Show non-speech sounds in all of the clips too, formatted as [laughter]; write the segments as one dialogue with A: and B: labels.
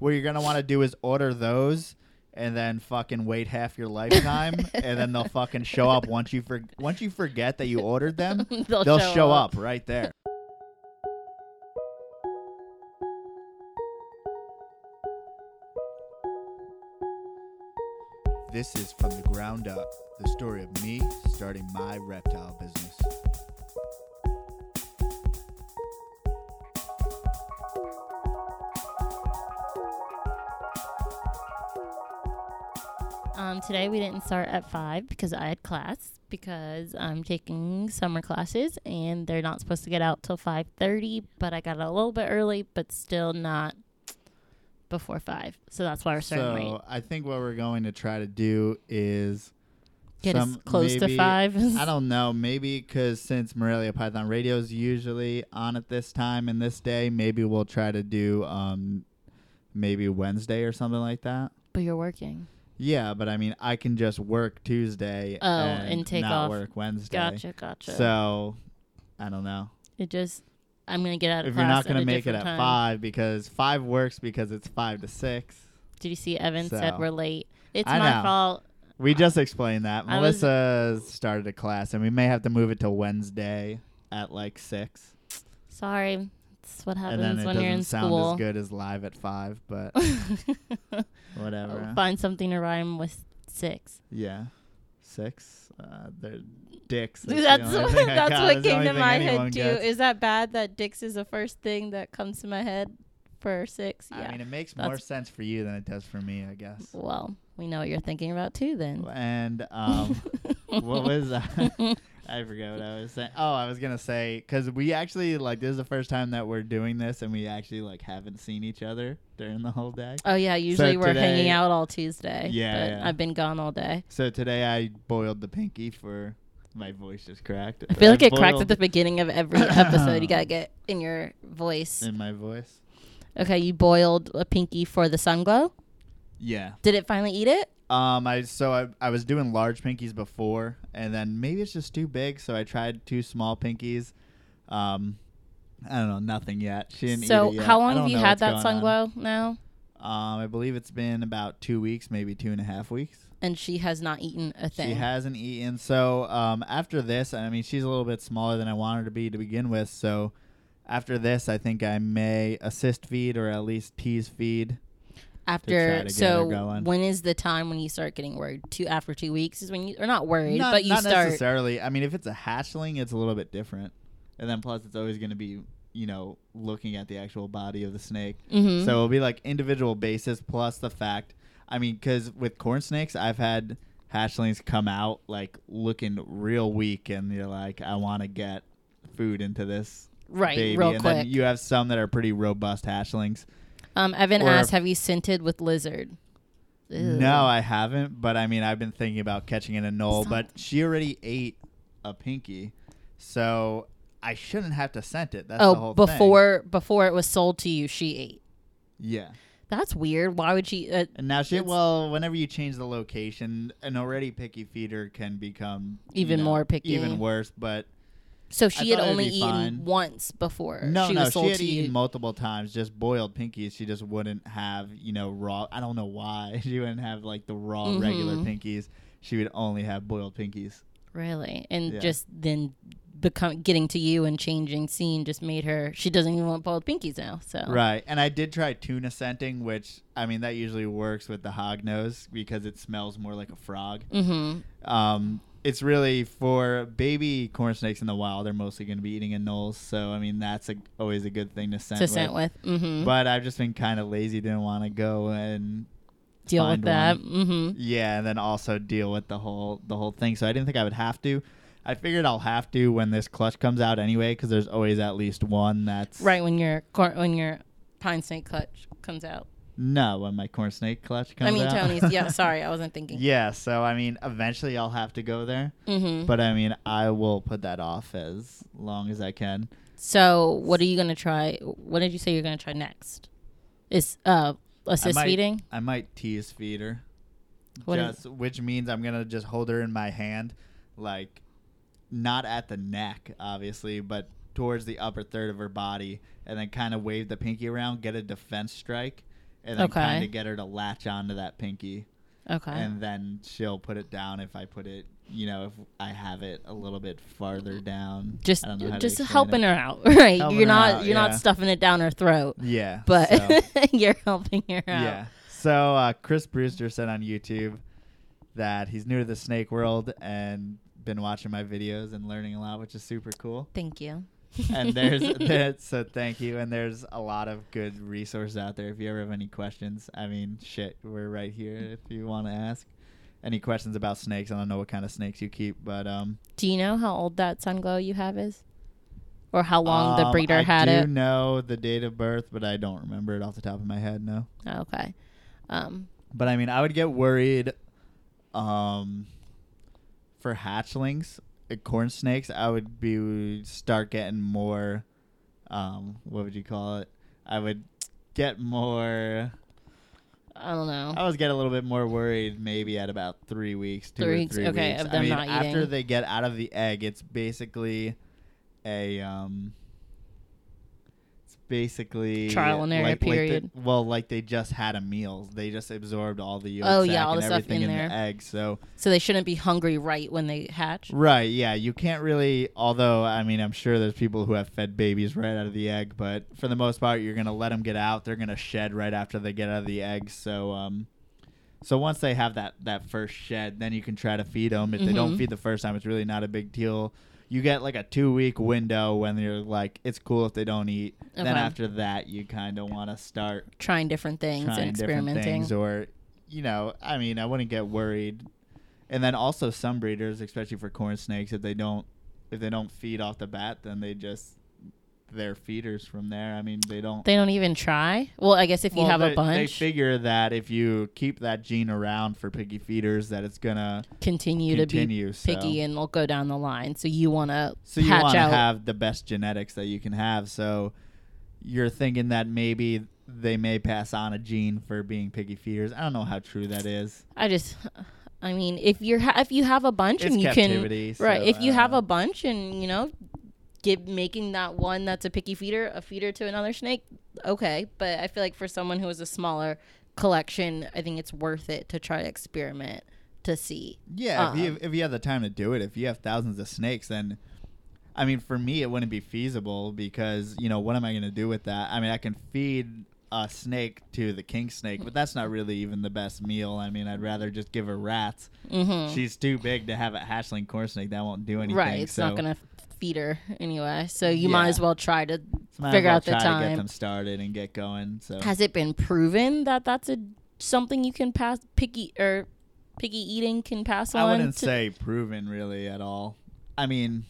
A: what you're gonna want to do is order those and then fucking wait half your lifetime and then they'll fucking show up once you for once you forget that you ordered them [laughs]
B: they'll,
A: they'll show, up. right there this is from the ground up the story of me starting my reptile business
B: Um, today we didn't start at five because I had class because I'm taking summer classes and they're not supposed to get out till five thirty. But I got a little bit early, but still not before five. So that's why we're starting
A: so
B: late.
A: i think what we're going to try to do is
B: Get us
A: some-
B: close to five. [laughs]
A: I [laughs] don't know. Maybe because since Morelia Python Radio is usually on at this time and this day, maybe we'll try to do um, maybe Wednesday or something like that.
B: but you're working.
A: Yeah, but I mean, I can just work Tuesday
B: Oh,
A: and,
B: and take
A: not
B: off.
A: work Wednesday.
B: Gotcha, gotcha.
A: So I don't know
B: it just I'm gonna get out of here.
A: if you're not gonna make it at
B: time.
A: five because five works because it's five to six.
B: Did you see Evan said we're late? It's
A: I
B: my
A: know.
B: fault.
A: We just explained that
B: I was-
A: Melissa started a class, and we may have to move it to Wednesday at like six.
B: Sorry. That's what
A: and then
B: happens
A: it
B: when
A: doesn't
B: you're in
A: sound
B: school.
A: as good as live at five, but [laughs] whatever.
B: I'll find something to rhyme with six.
A: Yeah, six. Uh, they're dicks.
B: That's
A: the
B: what, that's
A: got.
B: what came to my head too.
A: gets.
B: Is that bad that Dix is the first thing that comes to my head for six? Yeah.
A: I mean, it makes more sense for you than it does for me, I guess.
B: well, we know what you're thinking about too. Then.
A: And um, what was [laughs] that? I forgot what I was saying. Oh, I was gonna say because we actually like this is the first time that we're doing this, and we actually like haven't seen each other during the whole day.
B: Oh yeah, usually we're
A: today-
B: hanging out all Tuesday.
A: Yeah,
B: but
A: yeah.
B: I've been gone all day.
A: So today I boiled the pinky for my voice just cracked.
B: I feel like it cracks at the beginning of every [coughs] episode. You gotta get in your voice.
A: in my voice.
B: Okay, you boiled a pinky for the sun glow.
A: Yeah.
B: Did it finally eat it?
A: Um. I so I I was doing large pinkies before, and then maybe it's just too big, so I tried two small pinkies. Um. I don't know, nothing yet. She didn't eat
B: So
A: it yet.
B: how long have you had that sun glow now?
A: Um, I believe it's been about two weeks, maybe two and a half weeks.
B: And she has not eaten a thing.
A: She hasn't eaten. So um, after this, I mean, she's a little bit smaller than I wanted her to be to begin with. So after this, I think I may assist feed or at least tease feed.
B: After
A: to
B: so when is the time when you start getting worried? Two after two weeks is when you are not worried,
A: not,
B: but you
A: not
B: start.
A: necessarily. I mean, if it's a hatchling, it's a little bit different. And then plus, it's always going to be, you know, looking at the actual body of the snake.
B: Mhm.
A: So it'll be like individual basis plus the fact. I mean, because with corn snakes, I've had hatchlings come out like looking real weak, and you're like, I want to get food into this
B: right,
A: baby.
B: real
A: and
B: quick.
A: then you have some that are pretty robust hatchlings.
B: Um, Evan
A: or
B: asked, "Have you scented with lizard?" Ew.
A: No, I haven't, but I mean, I've been thinking about catching an anole, but she already ate a pinky, so I shouldn't have to scent it. That's the
B: oh,
A: whole thing.
B: before before it was sold to you, she ate.
A: Yeah.
B: That's weird. Why would she? Uh,
A: And now she well, whenever you change the location, an already picky feeder can become you
B: Even
A: know,
B: more picky.
A: even worse. But
B: so she had only
A: be
B: eaten
A: fine.
B: once before.
A: no,
B: she
A: no,
B: was
A: she had
B: to
A: eaten
B: you.
A: multiple times, just boiled pinkies. She just wouldn't have you know raw. I don't know why [laughs] she wouldn't have like the raw regular
B: Mhm.
A: pinkies. She would only have boiled pinkies.
B: Really? And
A: Yeah.
B: just then become getting to you and changing scene just made her she doesn't even want boiled pinkies now. So
A: Right, and I did try tuna scenting, which I mean that usually works with the hog nose because it smells more like a frog.
B: Mm-hmm.
A: Um, it's really for baby corn snakes in the wild. They're mostly going to be eating anoles, so I mean that's a, always a good thing to scent.
B: To
A: with.
B: scent with. Mm-hmm.
A: But I've just been kind of lazy, didn't want to go and
B: Deal with that. Mm-hmm.
A: yeah, and then also deal with the whole the whole thing. So I didn't think I would have to. I figured I'll have to when this clutch comes out anyway, because there's always at least one that's
B: Right when your cor- when your pine snake clutch comes out.
A: No, when my corn snake clutch comes
B: I mean
A: out.
B: Tony's. Yeah, [laughs] sorry, I wasn't thinking.
A: Yeah, so I mean, eventually I'll have to go there,
B: Mm-hmm.
A: but I mean, I will put that off as long as I can.
B: So what are you gonna try? What did you say you're gonna try next? Is uh assist
A: might-
B: feeding?
A: I might tease feed her,
B: What
A: just which means I'm gonna just hold her in my hand, like not at the neck, obviously, but towards the upper third of her body, and then kind of wave the pinky around, get a defense strike, and then
B: Okay.
A: kind of get her to latch onto that pinky,
B: Okay.
A: and then she'll put it down if I put it. You know, if I have it a little bit farther down.
B: just
A: I don't know how to
B: just helping
A: it.
B: her out, [laughs] right?
A: Helping
B: you're not
A: out,
B: you're
A: yeah.
B: not stuffing it down her throat,
A: Yeah,
B: but
A: so- [laughs]
B: you're helping her out.
A: Yeah. So uh, Chris Brewster said on YouTube that he's new to the snake world and been watching my videos and learning a lot, which is super cool.
B: Thank you.
A: And there's [laughs] that, so thank you. And there's a lot of good resources out there. If you ever have any questions, I mean, shit, we're right here if you want to ask any questions about snakes. I don't know what kind of snakes you keep, but um,
B: Do you know how old that sun glow you have is, or how long the
A: um,
B: breeder
A: I
B: had
A: do
B: it?
A: know the date of birth, but I don't remember it off the top of my head. No.
B: Okay. Um,
A: But I mean, I would get worried um for hatchlings, corn snakes, I would be start getting more um what would you call it? I would get more
B: I don't know.
A: I was get a little bit more worried maybe at about 3 weeks, 2
B: Three weeks,
A: 3
B: okay,
A: weeks.
B: of
A: I mean,
B: not
A: after
B: eating.
A: they get out of the egg, it's basically a um basically
B: Trial and error
A: like, like
B: period.
A: well, like they just had a meal. They just absorbed all the yolk
B: Oh, yeah, all
A: and
B: the stuff
A: everything
B: in
A: in,
B: there.
A: the egg. So
B: So they shouldn't be hungry right when they hatch.
A: right, yeah, you can't really. Although I mean, I'm sure there's people who have fed babies right out of the egg, but for the most part, you're gonna let them get out. They're gonna shed right after they get out of the egg. So um. So once they have that, that first shed, then you can try to feed them. If they don't
B: Mhm.
A: feed the first time, it's really not a big deal. You get like a two week window when you're like, it's cool if they don't eat. Then after that, you kind of want to start
B: Trying different things
A: trying
B: and experimenting.
A: things, or you know, I mean, I wouldn't get worried. And then also some breeders, especially for corn snakes, if they don't if they don't feed off the bat, then they just they're feeders from there. I mean, they don't.
B: They don't even try. Well, I guess if you
A: Well,
B: have
A: they,
B: a bunch,
A: they figure that if you keep that gene around for picky feeders, that it's gonna
B: continue, to be
A: continue. so.
B: picky and they'll go down the line. So you want to
A: So you want to have the best genetics that you can have. So you're thinking that maybe they may pass on a gene for being picky feeders. I don't know how true that is.
B: I just, I mean, if you're ha- if you have a bunch
A: It's
B: and you can right,
A: so,
B: if you have a bunch and you know, give making that one that's a picky feeder a feeder to another snake, okay. But I feel like for someone who has a smaller collection, I think it's worth it to try to experiment to see.
A: Yeah, if you
B: Um,
A: if you have the time to do it, if you have thousands of snakes, then I mean, for me, it wouldn't be feasible because you know what am I going to do with that? I mean, I can feed a snake to the king snake, but that's not really even the best meal. I mean, I'd rather just give her rats.
B: Mm-hmm.
A: She's too big to have a hatchling corn snake. That won't do anything.
B: Right, it's
A: so,
B: not gonna feed her anyway. So you might
A: Yeah.
B: as well try to
A: might as
B: figure
A: well
B: out the
A: try to get
B: time.
A: them started and get going. So
B: Has it been proven that that's a something you can pass picky or picky eating can pass on?
A: I wouldn't
B: to-
A: say proven really at all. I mean,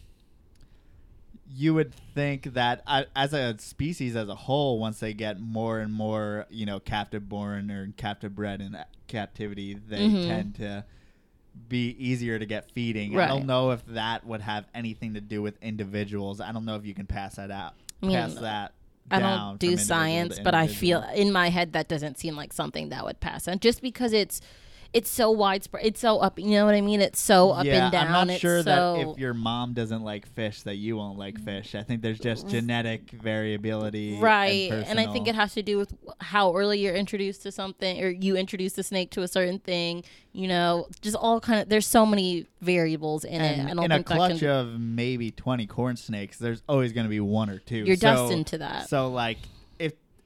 A: you would think that uh, as a species as a whole, once they get more and more, you know, captive born or captive bred in captivity, they
B: Mhm.
A: tend to be easier to get feeding. I don't know if that would have anything to do with individuals. I don't know if you can pass that out.
B: I mean,
A: pass that.
B: I
A: down
B: don't do science, but I feel in my head that doesn't seem like something that would pass And just because it's it's so widespread. It's so up. You know what I mean? It's so up
A: yeah,
B: and down.
A: I'm not sure
B: so,
A: that if your mom doesn't like fish, that you won't like mm. fish. I think there's just mm. genetic variability,
B: right and i think it has to do with how early you're introduced to something or you introduce the snake to a certain thing you know just all kind of there's so many variables in it
A: And
B: i don't
A: in a
B: think
A: clutch
B: can
A: of maybe 20 corn snakes, there's always going to be one or two.
B: you're
A: so,
B: destined to that
A: So like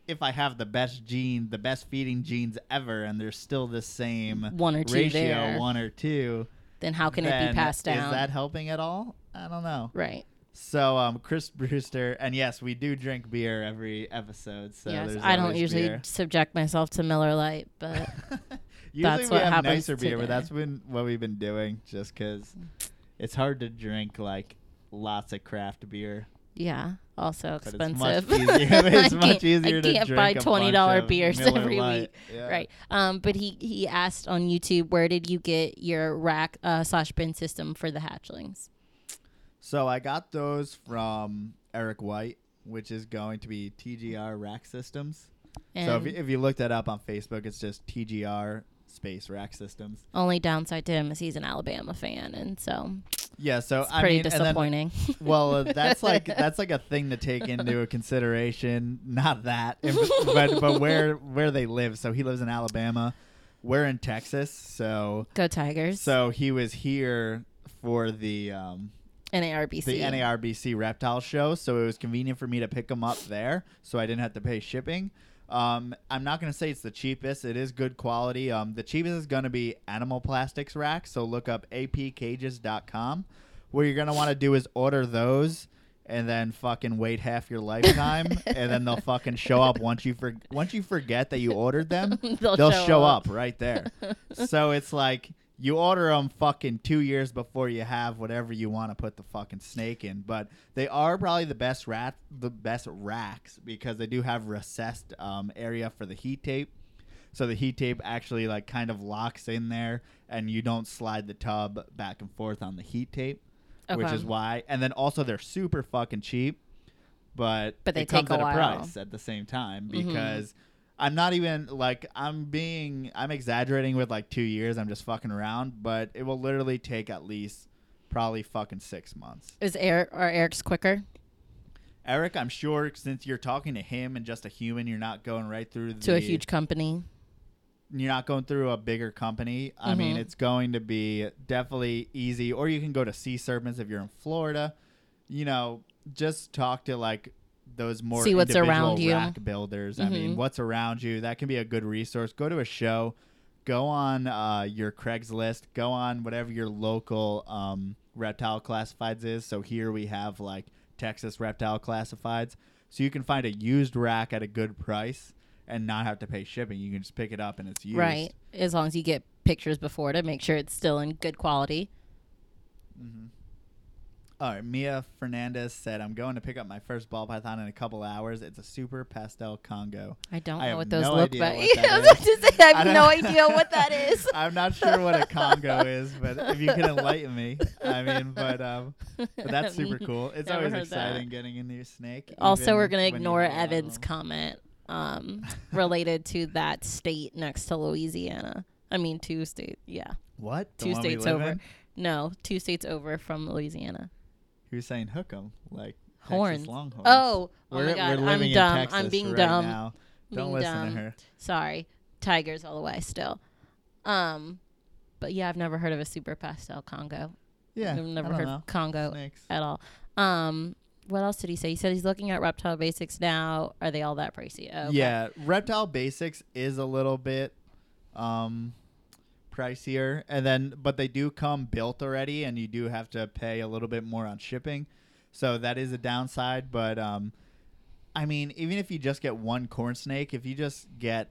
A: if I have the best gene, the best feeding genes ever, and there's still the same
B: one or two
A: ratio,
B: there
A: one or two,
B: then how can it be passed down
A: Is that helping at all? I don't know.
B: right
A: So um, Chris Brewster, and yes, we do drink beer every episode. So
B: yes i don't usually
A: beer.
B: subject myself to miller Lite, but [laughs] That's
A: we
B: what
A: have
B: happens
A: nicer beer, but that's been what we've been doing just because it's hard to drink like lots of craft beer.
B: yeah also
A: But it's much
B: expensive
A: easier- [laughs] [laughs] it's much
B: can't-
A: easier
B: I
A: to
B: can't buy $20 beers
A: Miller
B: every
A: Lite.
B: week
A: Yeah.
B: right um but he he asked on youtube where did you get your rack uh, slash bin system for the hatchlings
A: So I got those from Eric White, which is going to be TGR Rack Systems.
B: and
A: so if you, if you look that up on Facebook, it's just TGR space Rack Systems.
B: only downside to him is he's an alabama fan and so
A: Yeah, so
B: It's
A: I
B: pretty
A: mean, and then
B: disappointing. [laughs]
A: well, uh, that's [laughs] like that's like a thing to take into consideration. Not that, but but [laughs] where where they live. So he lives in Alabama. We're in Texas, so
B: Go Tigers.
A: so he was here for the um,
B: NARBC.
A: the NARBC reptile show, so it was convenient for me to pick him up there, so I didn't have to pay shipping. Um, I'm not gonna say it's the cheapest; it is good quality. Um, the cheapest is gonna be Animal Plastics Rack, so look up apcages.com. What you're gonna want to do is order those, and then fucking wait half your lifetime, and then they'll fucking show up once you for once you forget that you ordered them [laughs]
B: They'll
A: they'll,
B: show
A: show,
B: up.
A: up. right there. so it's like you order them fucking two years before you have whatever you want to put the fucking snake in. But they are probably the best rat, the best racks because they do have recessed um, area for the heat tape. So the heat tape actually like kind of locks in there, and you don't slide the tub back and forth on the heat tape, which is why. And then also they're super fucking cheap, but
B: But they
A: it comes
B: a
A: at
B: while.
A: a price at the same time
B: Mhm.
A: because I'm not even like I'm being I'm exaggerating with like two years. I'm just fucking around, but it will literally take at least probably fucking six months.
B: Is Eric or Eric's quicker?
A: Eric, I'm sure since you're talking to him and just a human, you're not going right through the,
B: To a huge company.
A: You're not going through a bigger company. I mean,
B: Mhm.
A: it's going to be definitely easy. Or you can go to Sea Serpents if you're in Florida. You know, just talk to like those more
B: See what's around you.
A: rack builders. I mean,
B: Mhm.
A: what's around you? That can be a good resource. Go to a show. Go on uh, your Craigslist. Go on whatever your local um, reptile classifieds is. So here we have like Texas reptile classifieds. So you can find a used rack at a good price and not have to pay shipping. You can just pick it up and it's used.
B: Right. As long as you get pictures before to make sure it's still in good quality.
A: Mm-hmm. All right, Mia Fernandez said, "I'm going to pick up my first ball python in a couple hours. It's a super pastel Congo.
B: I don't
A: I
B: know what those
A: no
B: look like. [laughs] I was about to say, I [laughs]
A: I
B: have
A: don't-
B: no idea what that is. [laughs]
A: I'm not sure what a Congo is, but if you can enlighten me, I mean, but um, but that's super cool. It's
B: Never
A: always
B: heard that.
A: exciting getting into your snake.
B: Also, we're gonna ignore
A: have a lot of
B: Evan's comment um, related to that state next to Louisiana. I mean, two states. Yeah,
A: What? The
B: two states over.
A: in?
B: No, two states over from Louisiana.
A: Was saying hook 'em like
B: Horns.
A: Longhorns.
B: Oh, oh
A: we're,
B: my God!
A: we're living
B: I'm dumb.
A: in Texas
B: I'm being
A: right
B: dumb.
A: now. Don't
B: Being
A: listen
B: dumb.
A: to her.
B: Sorry, tigers all the way. Still, um, but yeah, I've never heard of a super pastel Congo.
A: Yeah,
B: I've never heard
A: know.
B: Congo
A: Snakes.
B: at all. Um, what else did he say? He said he's looking at reptile basics now. Are they all that pricey? Oh, okay.
A: Yeah, Reptile Basics is a little bit um pricier and then but they do come built already and you do have to pay a little bit more on shipping. So that is a downside, but um I mean, even if you just get one corn snake, if you just get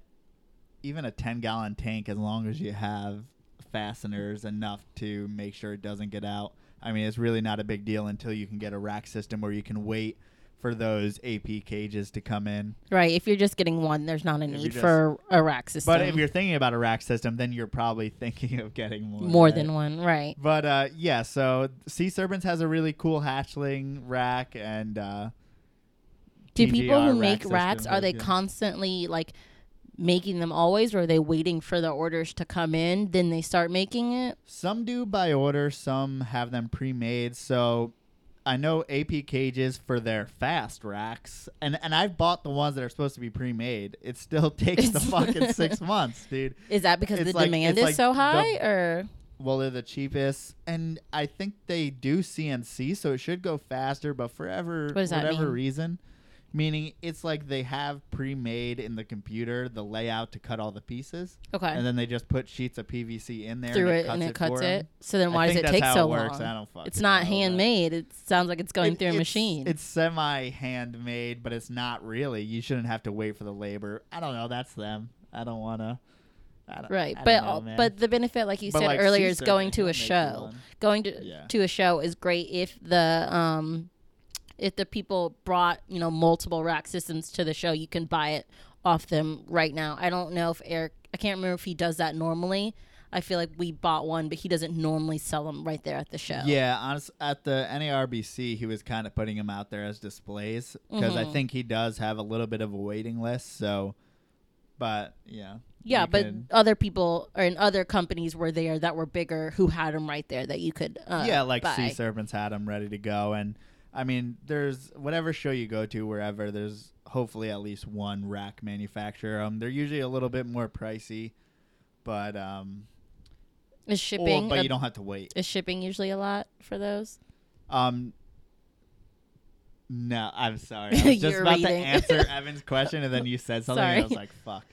A: even a 10 gallon tank as long as you have fasteners enough to make sure it doesn't get out. I mean, it's really not a big deal until you can get a rack system where you can wait for those AP cages to come in.
B: Right. If you're just getting one, there's not a need
A: just-
B: for a rack system.
A: But if you're thinking about a rack system, then you're probably [laughs] thinking of getting more.
B: more
A: right?
B: than one, right?
A: But uh, yeah, so Sea Serpents has a really cool hatchling rack, and uh,
B: Do people who
A: rack
B: make racks are they
A: good.
B: constantly like making them always, or are they waiting for the orders to come in, then they start making it?
A: Some do by order, some have them pre-made. So I know AP cages for their fast racks, and and I've bought the ones that are supposed to be pre-made. It still [laughs] takes the fucking [laughs] six months, dude.
B: Is that because
A: It's
B: the
A: like-
B: demand is
A: like
B: so
A: the-
B: high, or
A: Well, they're the cheapest, and I think they do CNC, so it should go faster. But forever,
B: What
A: whatever reason, meaning it's like they have pre-made in the computer the layout to cut all the pieces,
B: okay
A: and then they just put sheets of PVC in there
B: through
A: and
B: it and it cuts it? So then why does it take so
A: it works.
B: long?
A: I don't fucking
B: It's not
A: know,
B: handmade. It sounds like it's going
A: It-
B: through a
A: it's-
B: machine.
A: It's semi-handmade, but it's not really. You shouldn't have to wait for the labor. I don't know. That's them. I don't want to.
B: right, but
A: know,
B: but the benefit, like you
A: But,
B: said
A: like,
B: earlier, is going to a show. Going to
A: Yeah.
B: to a show is great if the um if the people brought you know multiple rack systems to the show, you can buy it off them right now. I don't know if Eric. I can't remember if he does that normally. I feel like we bought one, but he doesn't normally sell them right there at the show.
A: Yeah, honest, at the NARBC, he was kind of putting them out there as displays because I
B: Mhm.
A: think he does have a little bit of a waiting list. So, but yeah,
B: Yeah, but
A: can-
B: other people or in other companies were there that were bigger who had them right there that you could uh,
A: yeah, like
B: buy.
A: Sea Serpents had them ready to go, and I mean, there's whatever show you go to, wherever there's hopefully at least one rack manufacturer. Um, they're usually a little bit more pricey, but um,
B: Is
A: or-
B: shipping
A: but
B: a-
A: you don't have to wait.
B: is shipping usually a lot for those?
A: Um, no, I'm sorry. [laughs] I was just about
B: reading.
A: to answer [laughs] Evan's question, and then you said something, and I was like, "Fuck."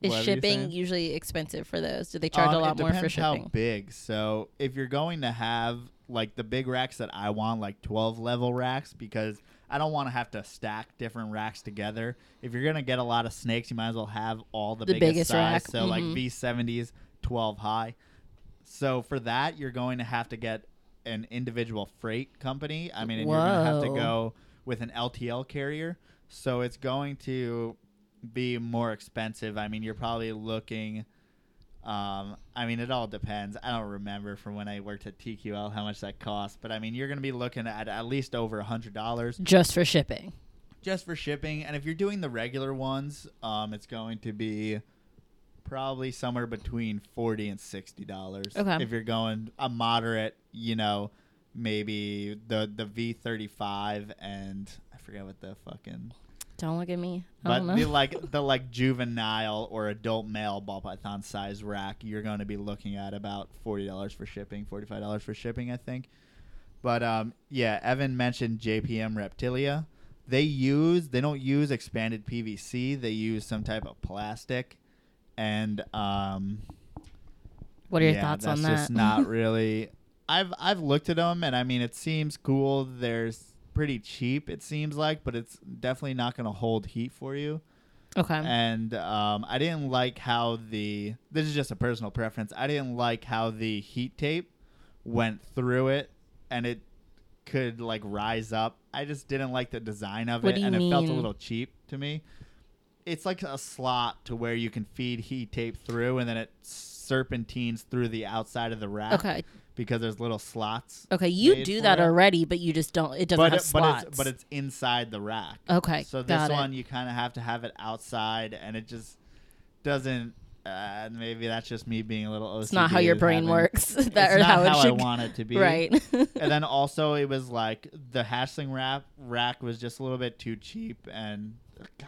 B: Is shipping usually expensive for those? Do they charge a
A: Um,
B: lot more for
A: depends how
B: shipping?
A: big. So if you're going to have like the big racks that I want, like 12 level racks, because I don't want to have to stack different racks together. If you're gonna get a lot of snakes, you might as well have all the,
B: The
A: biggest,
B: biggest
A: size.
B: rack,
A: So like
B: mhm.
A: V70s, 12 high. So for that, you're going to have to get an individual freight company. I mean, and you're gonna have to go with an LTL carrier. So it's going to be more expensive. I mean, you're probably looking. Um, I mean, it all depends. I don't remember from when I worked at TQL how much that cost, but I mean, you're going to be looking at at least over a hundred dollars
B: Just for shipping.
A: just for shipping. And if you're doing the regular ones, um, it's going to be probably somewhere between forty and sixty dollars.
B: Okay.
A: If you're going a moderate, you know, maybe the the V35 and I forget what the fucking
B: Don't look at me. I
A: but the [laughs] like the like juvenile or adult male ball python size rack, you're going to be looking at about forty dollars for shipping, forty five dollars for shipping, I think. But um, yeah, Evan mentioned JPM Reptilia. They use they don't use expanded PVC. They use some type of plastic, and um,
B: what are your
A: yeah,
B: thoughts
A: that's
B: on that?
A: just not [laughs] really. I've I've looked at them, and I mean, it seems cool. They're s- pretty cheap. It seems like, but it's definitely not going to hold heat for you
B: okay.
A: and um, I didn't like how the this is just a personal preference. I didn't like how the heat tape went through it, and it could like rise up. I just didn't like the design of
B: What
A: it, and it felt a little cheap to me. It's like a slot to where you can feed heat tape through, and then it serpentines through the outside of the rack
B: okay.
A: because there's little slots.
B: Okay. You do that
A: it.
B: already, but you just don't. It doesn't
A: but
B: have
A: it-
B: slots.
A: but it's but it's inside the rack.
B: okay.
A: So this
B: it.
A: one you kind of have to have it outside, and it just doesn't. Uh, maybe that's just me being a little. OCD
B: It's not how your brain
A: having-
B: works. [laughs] that
A: it's
B: or
A: not
B: how it
A: I
B: should.
A: want it to be.
B: right. [laughs]
A: And then also it was like the hatchling wrap rack was just a little bit too cheap, and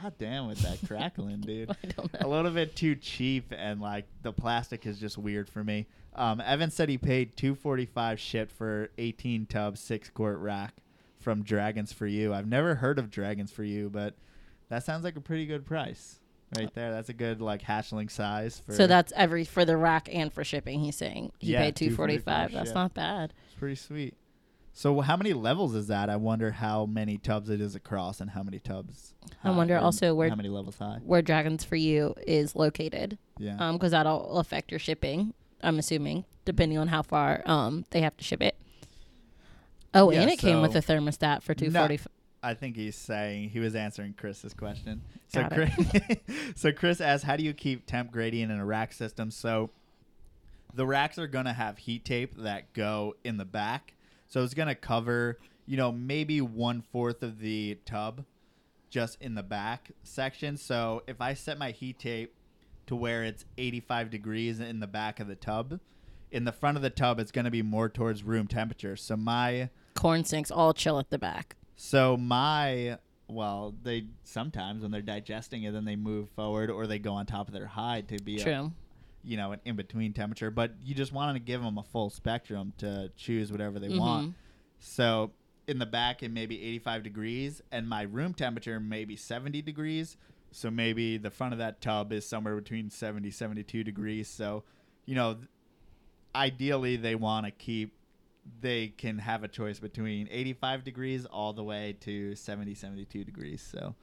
A: god damn with that crackling, dude. [laughs]
B: I don't
A: A little bit too cheap, and like the plastic is just weird for me. Um, Evan said he paid two forty five shit for eighteen tub six quart rack from Dragons for You. I've never heard of Dragons for You, but that sounds like a pretty good price right there. That's a good like hatchling size for.
B: So that's every for the rack and for shipping. He's saying he
A: Yeah,
B: paid two forty five. That's
A: yeah.
B: not bad.
A: it's pretty sweet. So how many levels is that? I wonder how many tubs it is across and how many tubs.
B: I wonder also where-
A: how many levels high.
B: Where Dragons for You is located,
A: Yeah.
B: um, because that'll affect your shipping. I'm assuming, depending on how far um they have to ship it. Oh,
A: Yeah,
B: and it came with a thermostat for two
A: No. I think he's saying he was answering Chris's question. So
B: Got
A: Chris, [laughs] so Chris asked, "How do you keep temp gradient in a rack system?" So the racks are gonna have heat tape that go in the back, so it's gonna cover, you know, maybe one fourth of the tub, just in the back section. So if I set my heat tape to where it's 85 degrees in the back of the tub, in the front of the tub, it's gonna be more towards room temperature. So my
B: Corn snakes all chill at the back.
A: so my well, they sometimes when they're digesting it, then they move forward or they go on top of their hide to be a,
B: True.
A: You know an in between temperature. But you just want to give them a full spectrum to choose whatever they want.
B: Mhm.
A: So in the back, it may be 85 degrees, and my room temperature may be 70 degrees. So maybe the front of that tub is somewhere between 70 72 degrees. So you know, ideally they want to keep they can have a choice between 85 degrees all the way to 70 72 degrees so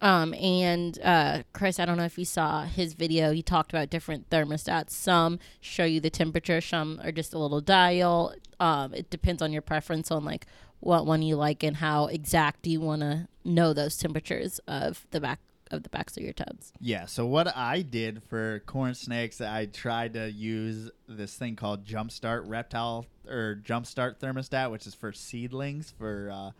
B: Um, and uh, Chris, I don't know if you saw his video. He talked about different thermostats. Some show you the temperature. Some are just a little dial. Um, it depends on your preference on like what one you like and how exact you want to know those temperatures of the back of the backs of your tubs.
A: yeah so what i did for corn snakes i tried to use this thing called jumpstart reptile or jumpstart thermostat which is for seedlings for uh,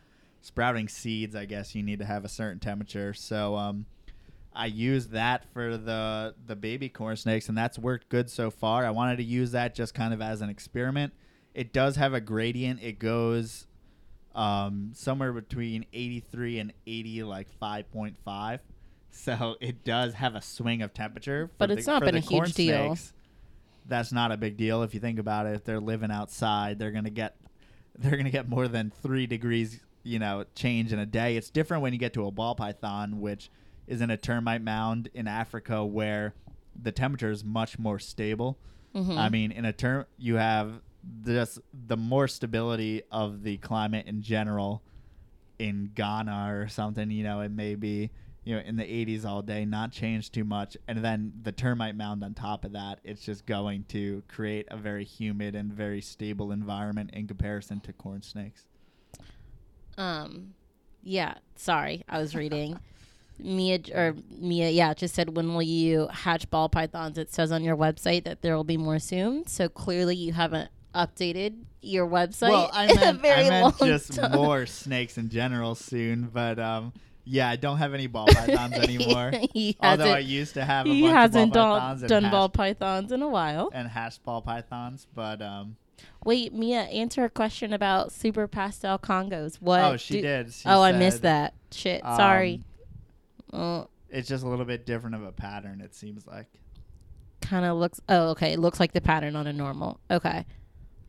A: sprouting seeds i guess you need to have a certain temperature so um, I used that for the the baby corn snakes, and that's worked good so far. I wanted to use that just kind of as an experiment. It does have a gradient. It goes um, somewhere between 83 and 80, like 5.5. So it does have a swing of temperature.
B: But it's
A: the-
B: not been a huge deal.
A: snakes, That's not a big deal if you think about it. If they're living outside, they're gonna get they're gonna get more than three degrees, you know, change in a day. It's different when you get to a ball python, which is in a termite mound in Africa where the temperature is much more stable.
B: Mhm.
A: I mean, in a term, you have this the more stability of the climate in general in Ghana or something. You know, it may be you know in the 80s all day, not change too much, and then the termite mound on top of that. It's just going to create a very humid and very stable environment in comparison to corn snakes.
B: Um, yeah. Sorry, I was reading. [laughs] Mia or Mia, yeah, just said when will you hatch ball pythons? It says on your website that there will be more soon. So clearly you haven't updated your website.
A: well, I [laughs] meant,
B: very
A: I meant just
B: time.
A: more snakes in general soon, but um, yeah, I don't have any ball pythons [laughs] anymore. Although I used to have a
B: he
A: bunch
B: hasn't
A: of ball
B: done,
A: pythons
B: done ball pythons in a while.
A: and hashed ball pythons, but um,
B: Wait, Mia, answer a question about super pastel Congos. What?
A: oh, she
B: do-
A: did. She
B: oh, I missed that. Shit, sorry.
A: um,
B: Oh,
A: It's just a little bit different of a pattern. It seems like.
B: kind of looks. Oh, okay. It looks like the pattern on a normal. Okay.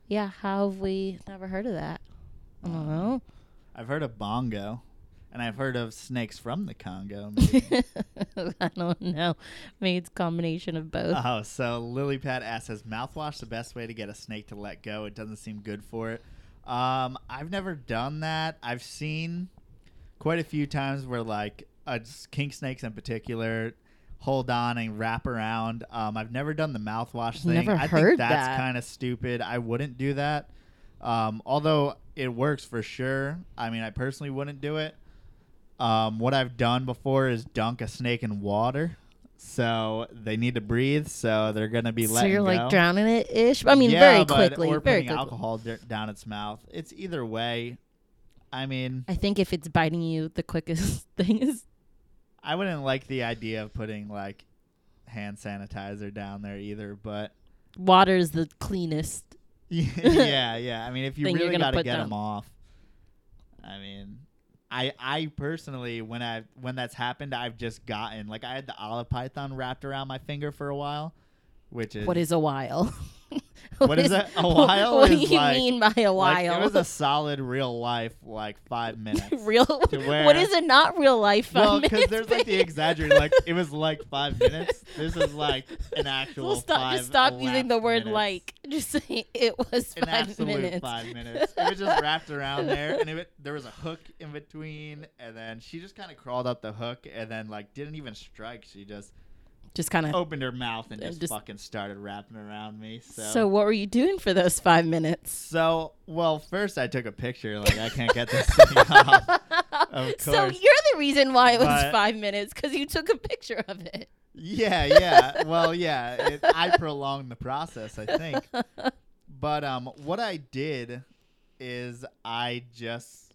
B: Yeah. How have we never heard of that? I don't know.
A: I've heard of bongo, and I've heard of snakes from the Congo. [laughs]
B: I don't know. Maybe it's a combination of both.
A: oh, so Lilypad asks, "Is mouthwash the best way to get a snake to let go? It doesn't seem good for it." Um, I've never done that. I've seen quite a few times where like uh, king snakes in particular hold on and wrap around. Um, I've never done the mouthwash thing.
B: Never
A: I
B: heard
A: think that's
B: that.
A: kind of stupid. I wouldn't do that. Um, although it works for sure. I mean, I personally wouldn't do it. Um, what I've done before is dunk a snake in water. So they need to breathe, so they're gonna be
B: so
A: letting
B: you're like
A: go.
B: drowning it ish. I mean,
A: Yeah,
B: very
A: but-
B: quickly.
A: or
B: very
A: putting
B: quickly.
A: alcohol d- down its mouth. It's either way. I mean,
B: I think if it's biting you, the quickest [laughs] thing is
A: I wouldn't like the idea of putting like hand sanitizer down there either, but
B: water is the cleanest. [laughs]
A: yeah, yeah. I mean, if you [laughs]
B: Thing you're
A: really
B: gonna
A: got to
B: put
A: get
B: down.
A: them off, I mean, I I personally when I when that's happened, I've just gotten like I had the olive python wrapped around my finger for a while, which is
B: What is a while? [laughs]
A: What is that? A while
B: What do you
A: like-
B: mean by a
A: like,
B: while?
A: it was a solid real life like five [laughs] minutes.
B: real. [laughs]
A: where-
B: what is it? Not real life. Five
A: well, because there's like the exaggerated, like it was like five minutes. This is like an actual.
B: Stop. Just stop using the word
A: minutes.
B: like. Just say it was
A: An
B: five
A: absolute
B: minutes.
A: five minutes. It was just wrapped around there, and it, there was a hook in between, and then she just kind of crawled up the hook, and then like didn't even strike. She just
B: Just kind of.
A: opened her mouth and
B: And
A: just,
B: just-
A: fucking started wrapping around me. So.
B: so what were you doing for those five minutes?
A: So, well, first I took a picture. Like, I can't get this [laughs] thing off. Of [laughs]
B: So you're the reason why it was
A: But-
B: five minutes because you took a picture of it.
A: Yeah, yeah. Well, yeah. It, I prolonged the process, I think. [laughs] But um, what I did is I just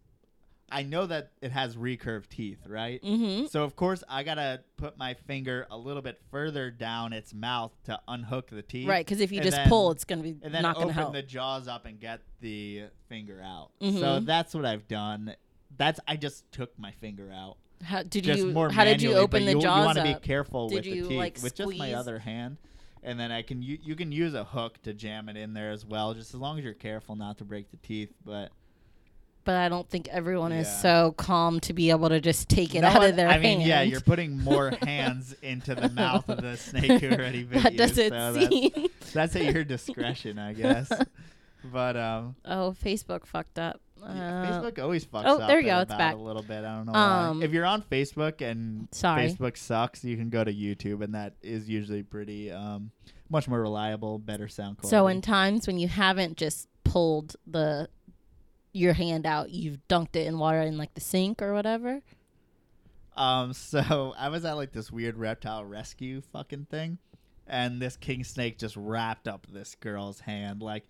A: I know that it has recurved teeth, right?
B: Mm-hmm.
A: So of course I gotta put my finger a little bit further down its mouth to unhook the teeth,
B: Right, because if you just
A: then-
B: pull, it's gonna be
A: And then
B: not
A: open
B: help.
A: the jaws up and get the finger out. So
B: Mhm.
A: that's what I've done. That's I just took my finger out.
B: How did
A: just
B: you? How did you open the
A: you,
B: jaws
A: You want to be careful
B: Did
A: with
B: you,
A: the teeth
B: like,
A: with just my other hand, and then I can you you can use a hook to jam it in there as well, just as long as you're careful not to break the teeth. But
B: But I don't think everyone is so calm to be able to just take it
A: No
B: out
A: one-
B: of their
A: I mean,
B: hand.
A: yeah, you're putting more [laughs] hands into the mouth of the snake who [laughs] already bit
B: that
A: you.
B: doesn't
A: so that's,
B: seem.
A: that's at your discretion, I guess. [laughs] But um,
B: oh, Facebook fucked up.
A: yeah,
B: Uh,
A: Facebook always fucks
B: oh,
A: up
B: there you go, it's back.
A: a little bit. I don't know
B: Um,
A: why. If you're on Facebook and
B: Sorry.
A: Facebook sucks, you can go to YouTube, and that is usually pretty um, much more reliable, better sound quality.
B: So in times when you haven't just pulled the your hand out, you've dunked it in water in like the sink or whatever.
A: Um, [laughs] so I was at like this weird reptile rescue fucking thing, and this king snake just wrapped up this girl's hand, like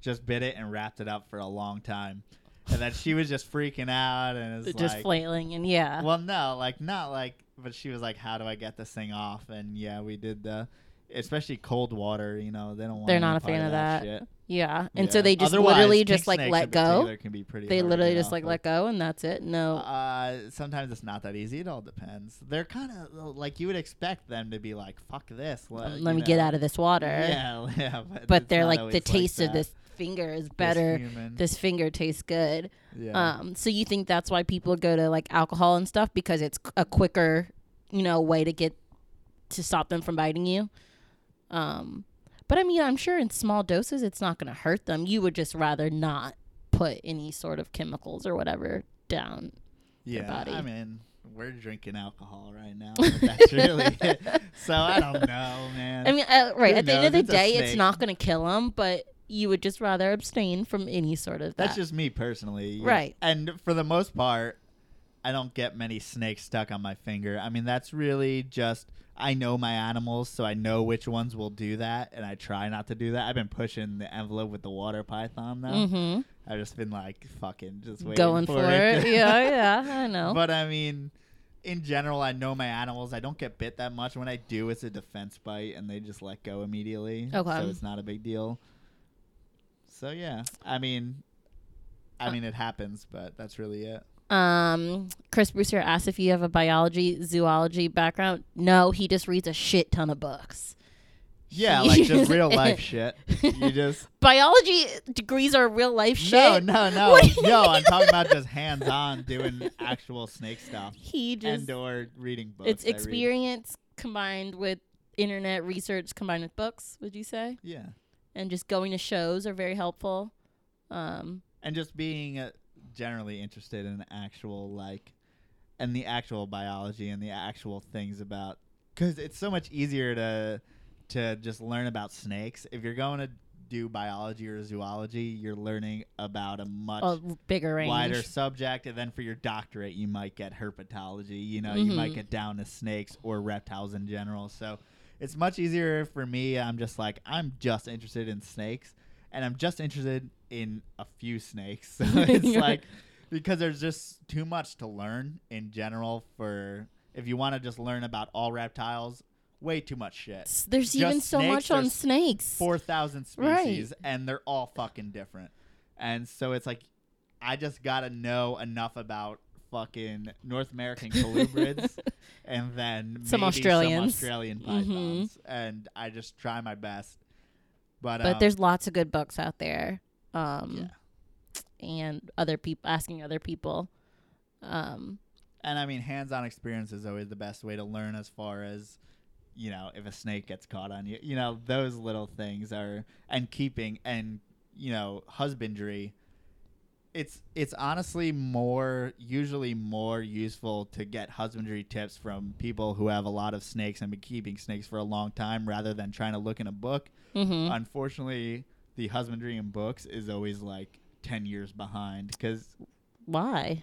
A: just bit it and wrapped it up for a long time. and then she was just freaking out and it's
B: just
A: like,
B: flailing and yeah.
A: well, no, like not like, but she was like, "How do I get this thing off?" And yeah, we did the, especially cold water. You know, they don't want.
B: They're not a fan of that.
A: shit.
B: yeah. And so they just
A: Otherwise,
B: literally just like let go.
A: Can be pretty
B: They literally just like let go and that's it. No.
A: Uh, sometimes it's not that easy. It all depends. They're kind of like you would expect them to be like, "Fuck this." Let,
B: let me get out of this water. [laughs]
A: Yeah, [laughs] yeah. But,
B: But they're like the taste of this finger is better.
A: human.
B: This finger tastes good.
A: yeah.
B: Um, so you think that's why people go to like alcohol and stuff because it's a quicker, you know, way to get to stop them from biting you. Um, but I mean, I'm sure in small doses it's not going to hurt them. You would just rather not put any sort of chemicals or whatever down.
A: yeah.
B: body.
A: I mean, we're drinking alcohol right now. That's really it. [laughs] So I don't know, man.
B: I mean, uh, right
A: Who
B: at the end of the?
A: It's
B: day, it's not going to kill them, but you would just rather abstain from any sort of
A: That's just me personally.
B: Right.
A: And for the most part, I don't get many snakes stuck on my finger. I mean, that's really just I know my animals, so I know which ones will do that, and I try not to do that. I've been pushing the envelope with the water python though.
B: mm-hmm.
A: I've just been like fucking just waiting for it.
B: going for it.
A: to- [laughs]
B: yeah, yeah, I know.
A: But I mean, in general, I know my animals. I don't get bit that much. When I do, it's a defense bite, and they just let go immediately.
B: Okay.
A: So it's not a big deal. So yeah, I mean, I
B: Uh,
A: mean it happens, but that's really it.
B: Um, Chris Brewster asked if you have a biology, zoology background. No, he just reads a shit ton of books.
A: Yeah, [laughs] like just real life shit. You [laughs] just
B: Biology degrees are real life
A: no,
B: shit.
A: no, no,
B: you
A: no. I'm talking about just [laughs] hands-on doing actual snake stuff
B: He just
A: and or reading books.
B: it's experience combined with internet research combined with books. Would you say?
A: Yeah,
B: And just going to shows are very helpful. Um,
A: and just being uh, generally interested in actual like and the actual biology and the actual things about because it's so much easier to to just learn about snakes if you're going to do biology or zoology you're learning about a much
B: a bigger range.
A: wider subject and then for your doctorate you might get herpetology you know you might
B: Mhm.
A: get down to snakes or reptiles in general so it's much easier for me i'm just like i'm just interested in snakes and i'm just interested in a few snakes [laughs] so [laughs] it's
B: You're-
A: like because there's just too much to learn in general for if you want to just learn about all reptiles way too much shit
B: There's
A: Just
B: even so
A: snakes,
B: much on snakes.
A: 4,000
B: Right.
A: species and they're all fucking different. And so it's like I just got to know enough about fucking North American colubrids [laughs] and then
B: Some Australians.
A: some Australian pythons and I just try my best. But
B: but
A: um,
B: there's lots of good books out there. Um, and other people asking other people. Um,
A: and I mean hands-on experience is always the best way to learn as far as you know, if a snake gets caught on you, you know, those little things are and keeping and you know, husbandry it's it's honestly more usually more useful to get husbandry tips from people who have a lot of snakes and been keeping snakes for a long time rather than trying to look in a book.
B: mhm.
A: Unfortunately, the husbandry in books is always like 10 years behind cuz
B: Why?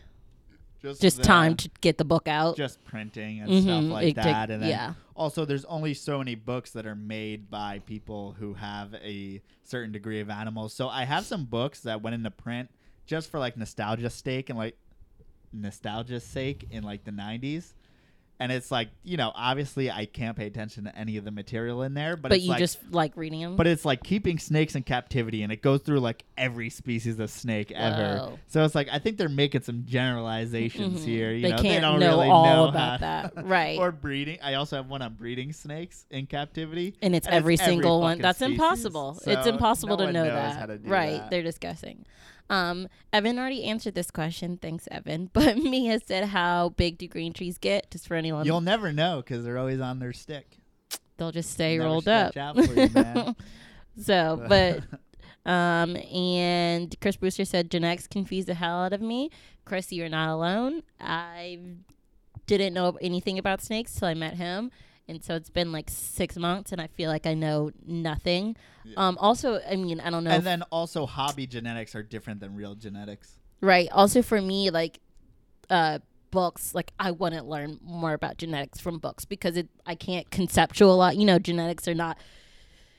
A: just
B: Just
A: the-
B: time to get the book out.
A: just printing and stuff
B: Mhm.
A: like
B: It
A: that and then
B: yeah.
A: also there's only so many books that are made by people who have a certain degree of animals so i have some books that went into print just for like nostalgia sake and like nostalgia's sake in like the 90s and it's like you know obviously i can't pay attention to any of the material in there but,
B: But,
A: it's
B: you
A: like,
B: just like reading them.
A: but it's like keeping snakes in captivity and it goes through like every species of snake ever
B: Whoa.
A: so it's like i think they're making some generalizations
B: Mhm.
A: here you
B: they
A: know
B: can't
A: they don't
B: know
A: really
B: all
A: know
B: about
A: how-
B: that, [laughs] right?
A: or breeding. I also have one on breeding snakes in captivity.
B: and it's
A: and it's
B: every
A: every
B: single one. That's
A: species,
B: impossible. it's impossible
A: no
B: to know that.
A: to
B: right?
A: that.
B: They're discussing. Um, Evan already answered this question. Thanks, Evan. [laughs] But Mia said, "How big do green trees get?" Just for anyone,
A: You'll never know because they're always on their stick.
B: they'll just stay rolled up.
A: you, [laughs]
B: so, [laughs] but Um, and Chris Brewster said genetics confused the hell out of me. Chris, you're not alone. I didn't know anything about snakes till I met him. And so it's been like six months, and I feel like I know nothing.
A: Yeah.
B: Um, also, I mean, I don't know.
A: and then also hobby genetics are different than real genetics.
B: right. Also, for me, like, uh, books, like, I want to learn more about genetics from books because it, I can't conceptualize, you know, genetics are not,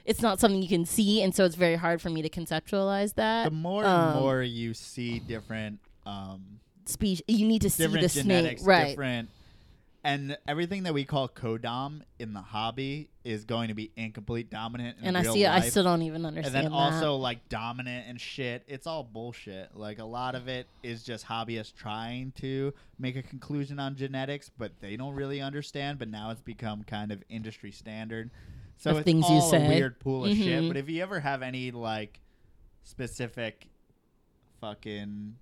B: it's not something you can see, and so it's very hard for me to conceptualize that.
A: The more
B: um,
A: and more you see different um,
B: Speech, you need to see the snake,
A: genetics,
B: right?
A: different, and everything that we call codom in the hobby is going to be incomplete dominant. In
B: And I see, it, I still don't even understand.
A: and then
B: that.
A: also like dominant and shit. It's all bullshit. Like a lot of it is just hobbyists trying to make a conclusion on genetics, but they don't really understand. But now it's become kind of industry standard. So
B: Of
A: it's
B: things you
A: all a weird pool of shit.
B: Mhm.
A: But if you ever have any like specific fucking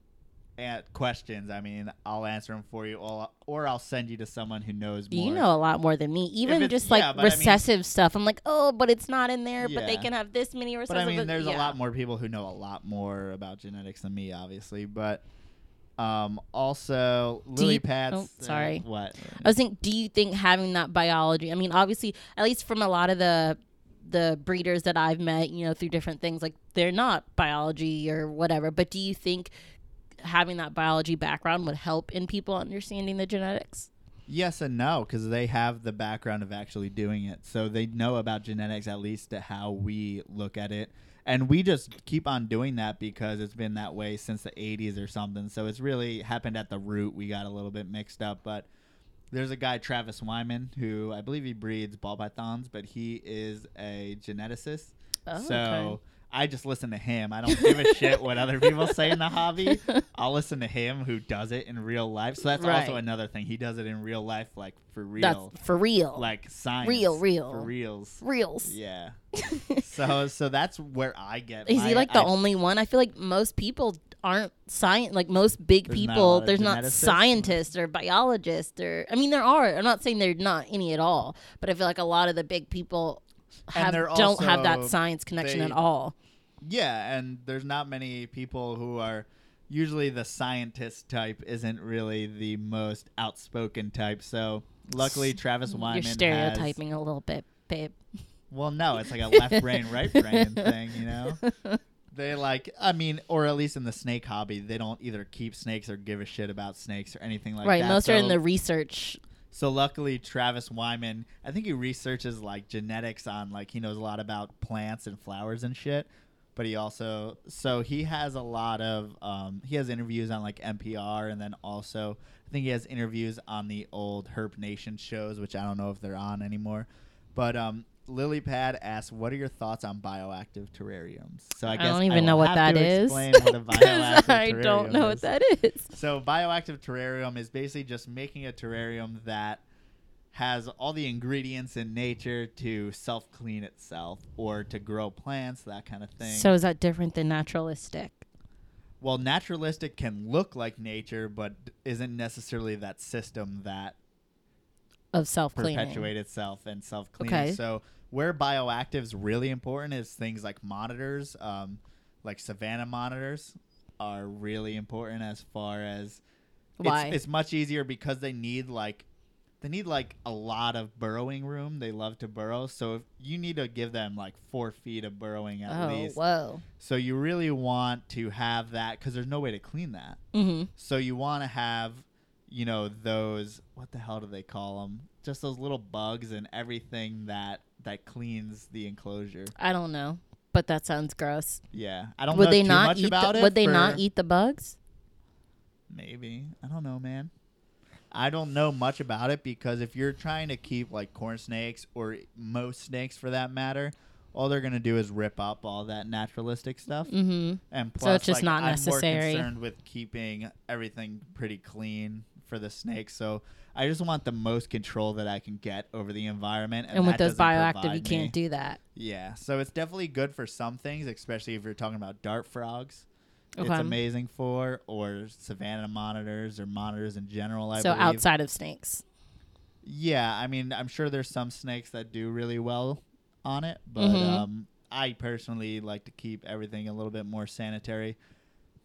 A: an- questions, I mean, I'll answer them for you, or, or I'll send you to someone who knows more.
B: You know a lot more than me. Even just like
A: yeah, but I mean-
B: recessive stuff. I'm like, oh, but it's not in there. But they can have this many recessive.
A: But I mean, there's
B: yeah.
A: a lot more people who know a lot more about genetics than me, obviously. But um, also,
B: Do
A: lily
B: you-
A: pads.
B: oh, sorry.
A: what?
B: I was thinking, do you think having that biology? I mean, obviously, at least from a lot of the the breeders that I've met, you know, through different things, like they're not biology or whatever. But do you think having that biology background would help in people understanding the genetics?
A: Yes and no, because they have the background of actually doing it, so they know about genetics at least to how we look at it. And we just keep on doing that because it's been that way since the 80s or something. So it's really happened at the root. We got a little bit mixed up, but there's a guy Travis Wyman who I believe he breeds ball pythons, but he is a geneticist.
B: Oh,
A: so
B: okay.
A: I just listen to him. I don't give a shit what other people say in the hobby. [laughs] I'll listen to him who does it in real life. So that's also another thing. He does it in real life, like for real,
B: That's for real.
A: like science,
B: Real, real.
A: for reals.
B: reals.
A: Yeah. [laughs] so so that's where I get.
B: Is
A: my,
B: he like the
A: I-
B: only one? I feel like most people aren't science. Like most big
A: There's
B: people,
A: of
B: there's not scientists or biologists or. I mean, there are. I'm not saying there's not any at all, but I feel like a lot of the big people have don't have that science connection
A: they-
B: at all.
A: Yeah, and there's not many people who are. Usually, the scientist type isn't really the most outspoken type. So, luckily, Travis Wyman
B: You're
A: has
B: stereotyping a little bit, babe.
A: Well, no, it's like a [laughs] left brain, right brain thing, you know? [laughs] They like, I mean, or at least in the snake hobby, they don't either keep snakes or give a shit about snakes or anything like
B: right.
A: that.
B: Right, most are in the research.
A: So luckily, Travis Wyman, I think he researches like genetics on like he knows a lot about plants and flowers and shit. But he also, so he has a lot of, um, he has interviews on like NPR and then also I think he has interviews on the old Herp Nation shows, which I don't know if they're on anymore. But um, Lilypad asks, "What are your thoughts on bioactive terrariums?" So I guess I
B: don't even
A: will
B: know what that is.
A: explain what a [laughs] bioactive
B: Because [laughs] I don't know
A: is.
B: what that is.
A: So bioactive terrarium is basically just making a terrarium that has all the ingredients in nature to self clean itself or to grow plants, that kind of thing.
B: So is that different than naturalistic?
A: well, naturalistic can look like nature, but isn't necessarily that system that
B: Of self cleaning.
A: perpetuate itself and self clean.
B: Okay.
A: So where bioactive's really important is things like monitors, um, like Savannah monitors are really important as far as
B: Why?
A: It's, it's much easier because they need like they need like a lot of burrowing room. They love to burrow, so if you need to give them like four feet of burrowing at least.
B: oh,
A: least.
B: whoa.
A: So you really want to have that because there's no way to clean that.
B: Mm-hmm.
A: So you want to have, you know, those what the hell do they call them? Just those little bugs and everything that that cleans the enclosure.
B: I don't know, but that sounds gross.
A: Yeah, I don't
B: Would
A: know
B: they not
A: much
B: eat?
A: about
B: The,
A: it.
B: would they not eat the bugs?
A: Maybe I don't know, man. I don't know much about it because if you're trying to keep like corn snakes or most snakes for that matter, all they're gonna do is rip up all that naturalistic stuff.
B: Mm-hmm.
A: And plus,
B: So it's just
A: like,
B: not
A: I'm
B: necessary.
A: more concerned with keeping everything pretty clean for the snakes. So I just want the most control that I can get over the environment. And,
B: And, with those bioactive, you can't
A: me-
B: do that.
A: Yeah, so it's definitely good for some things, especially if you're talking about dart frogs. It's amazing for, or Savannah monitors, or monitors in general. I
B: so
A: believe.
B: outside of snakes.
A: Yeah, I mean, I'm sure there's some snakes that do really well on it, but
B: Mhm.
A: um, I personally like to keep everything a little bit more sanitary.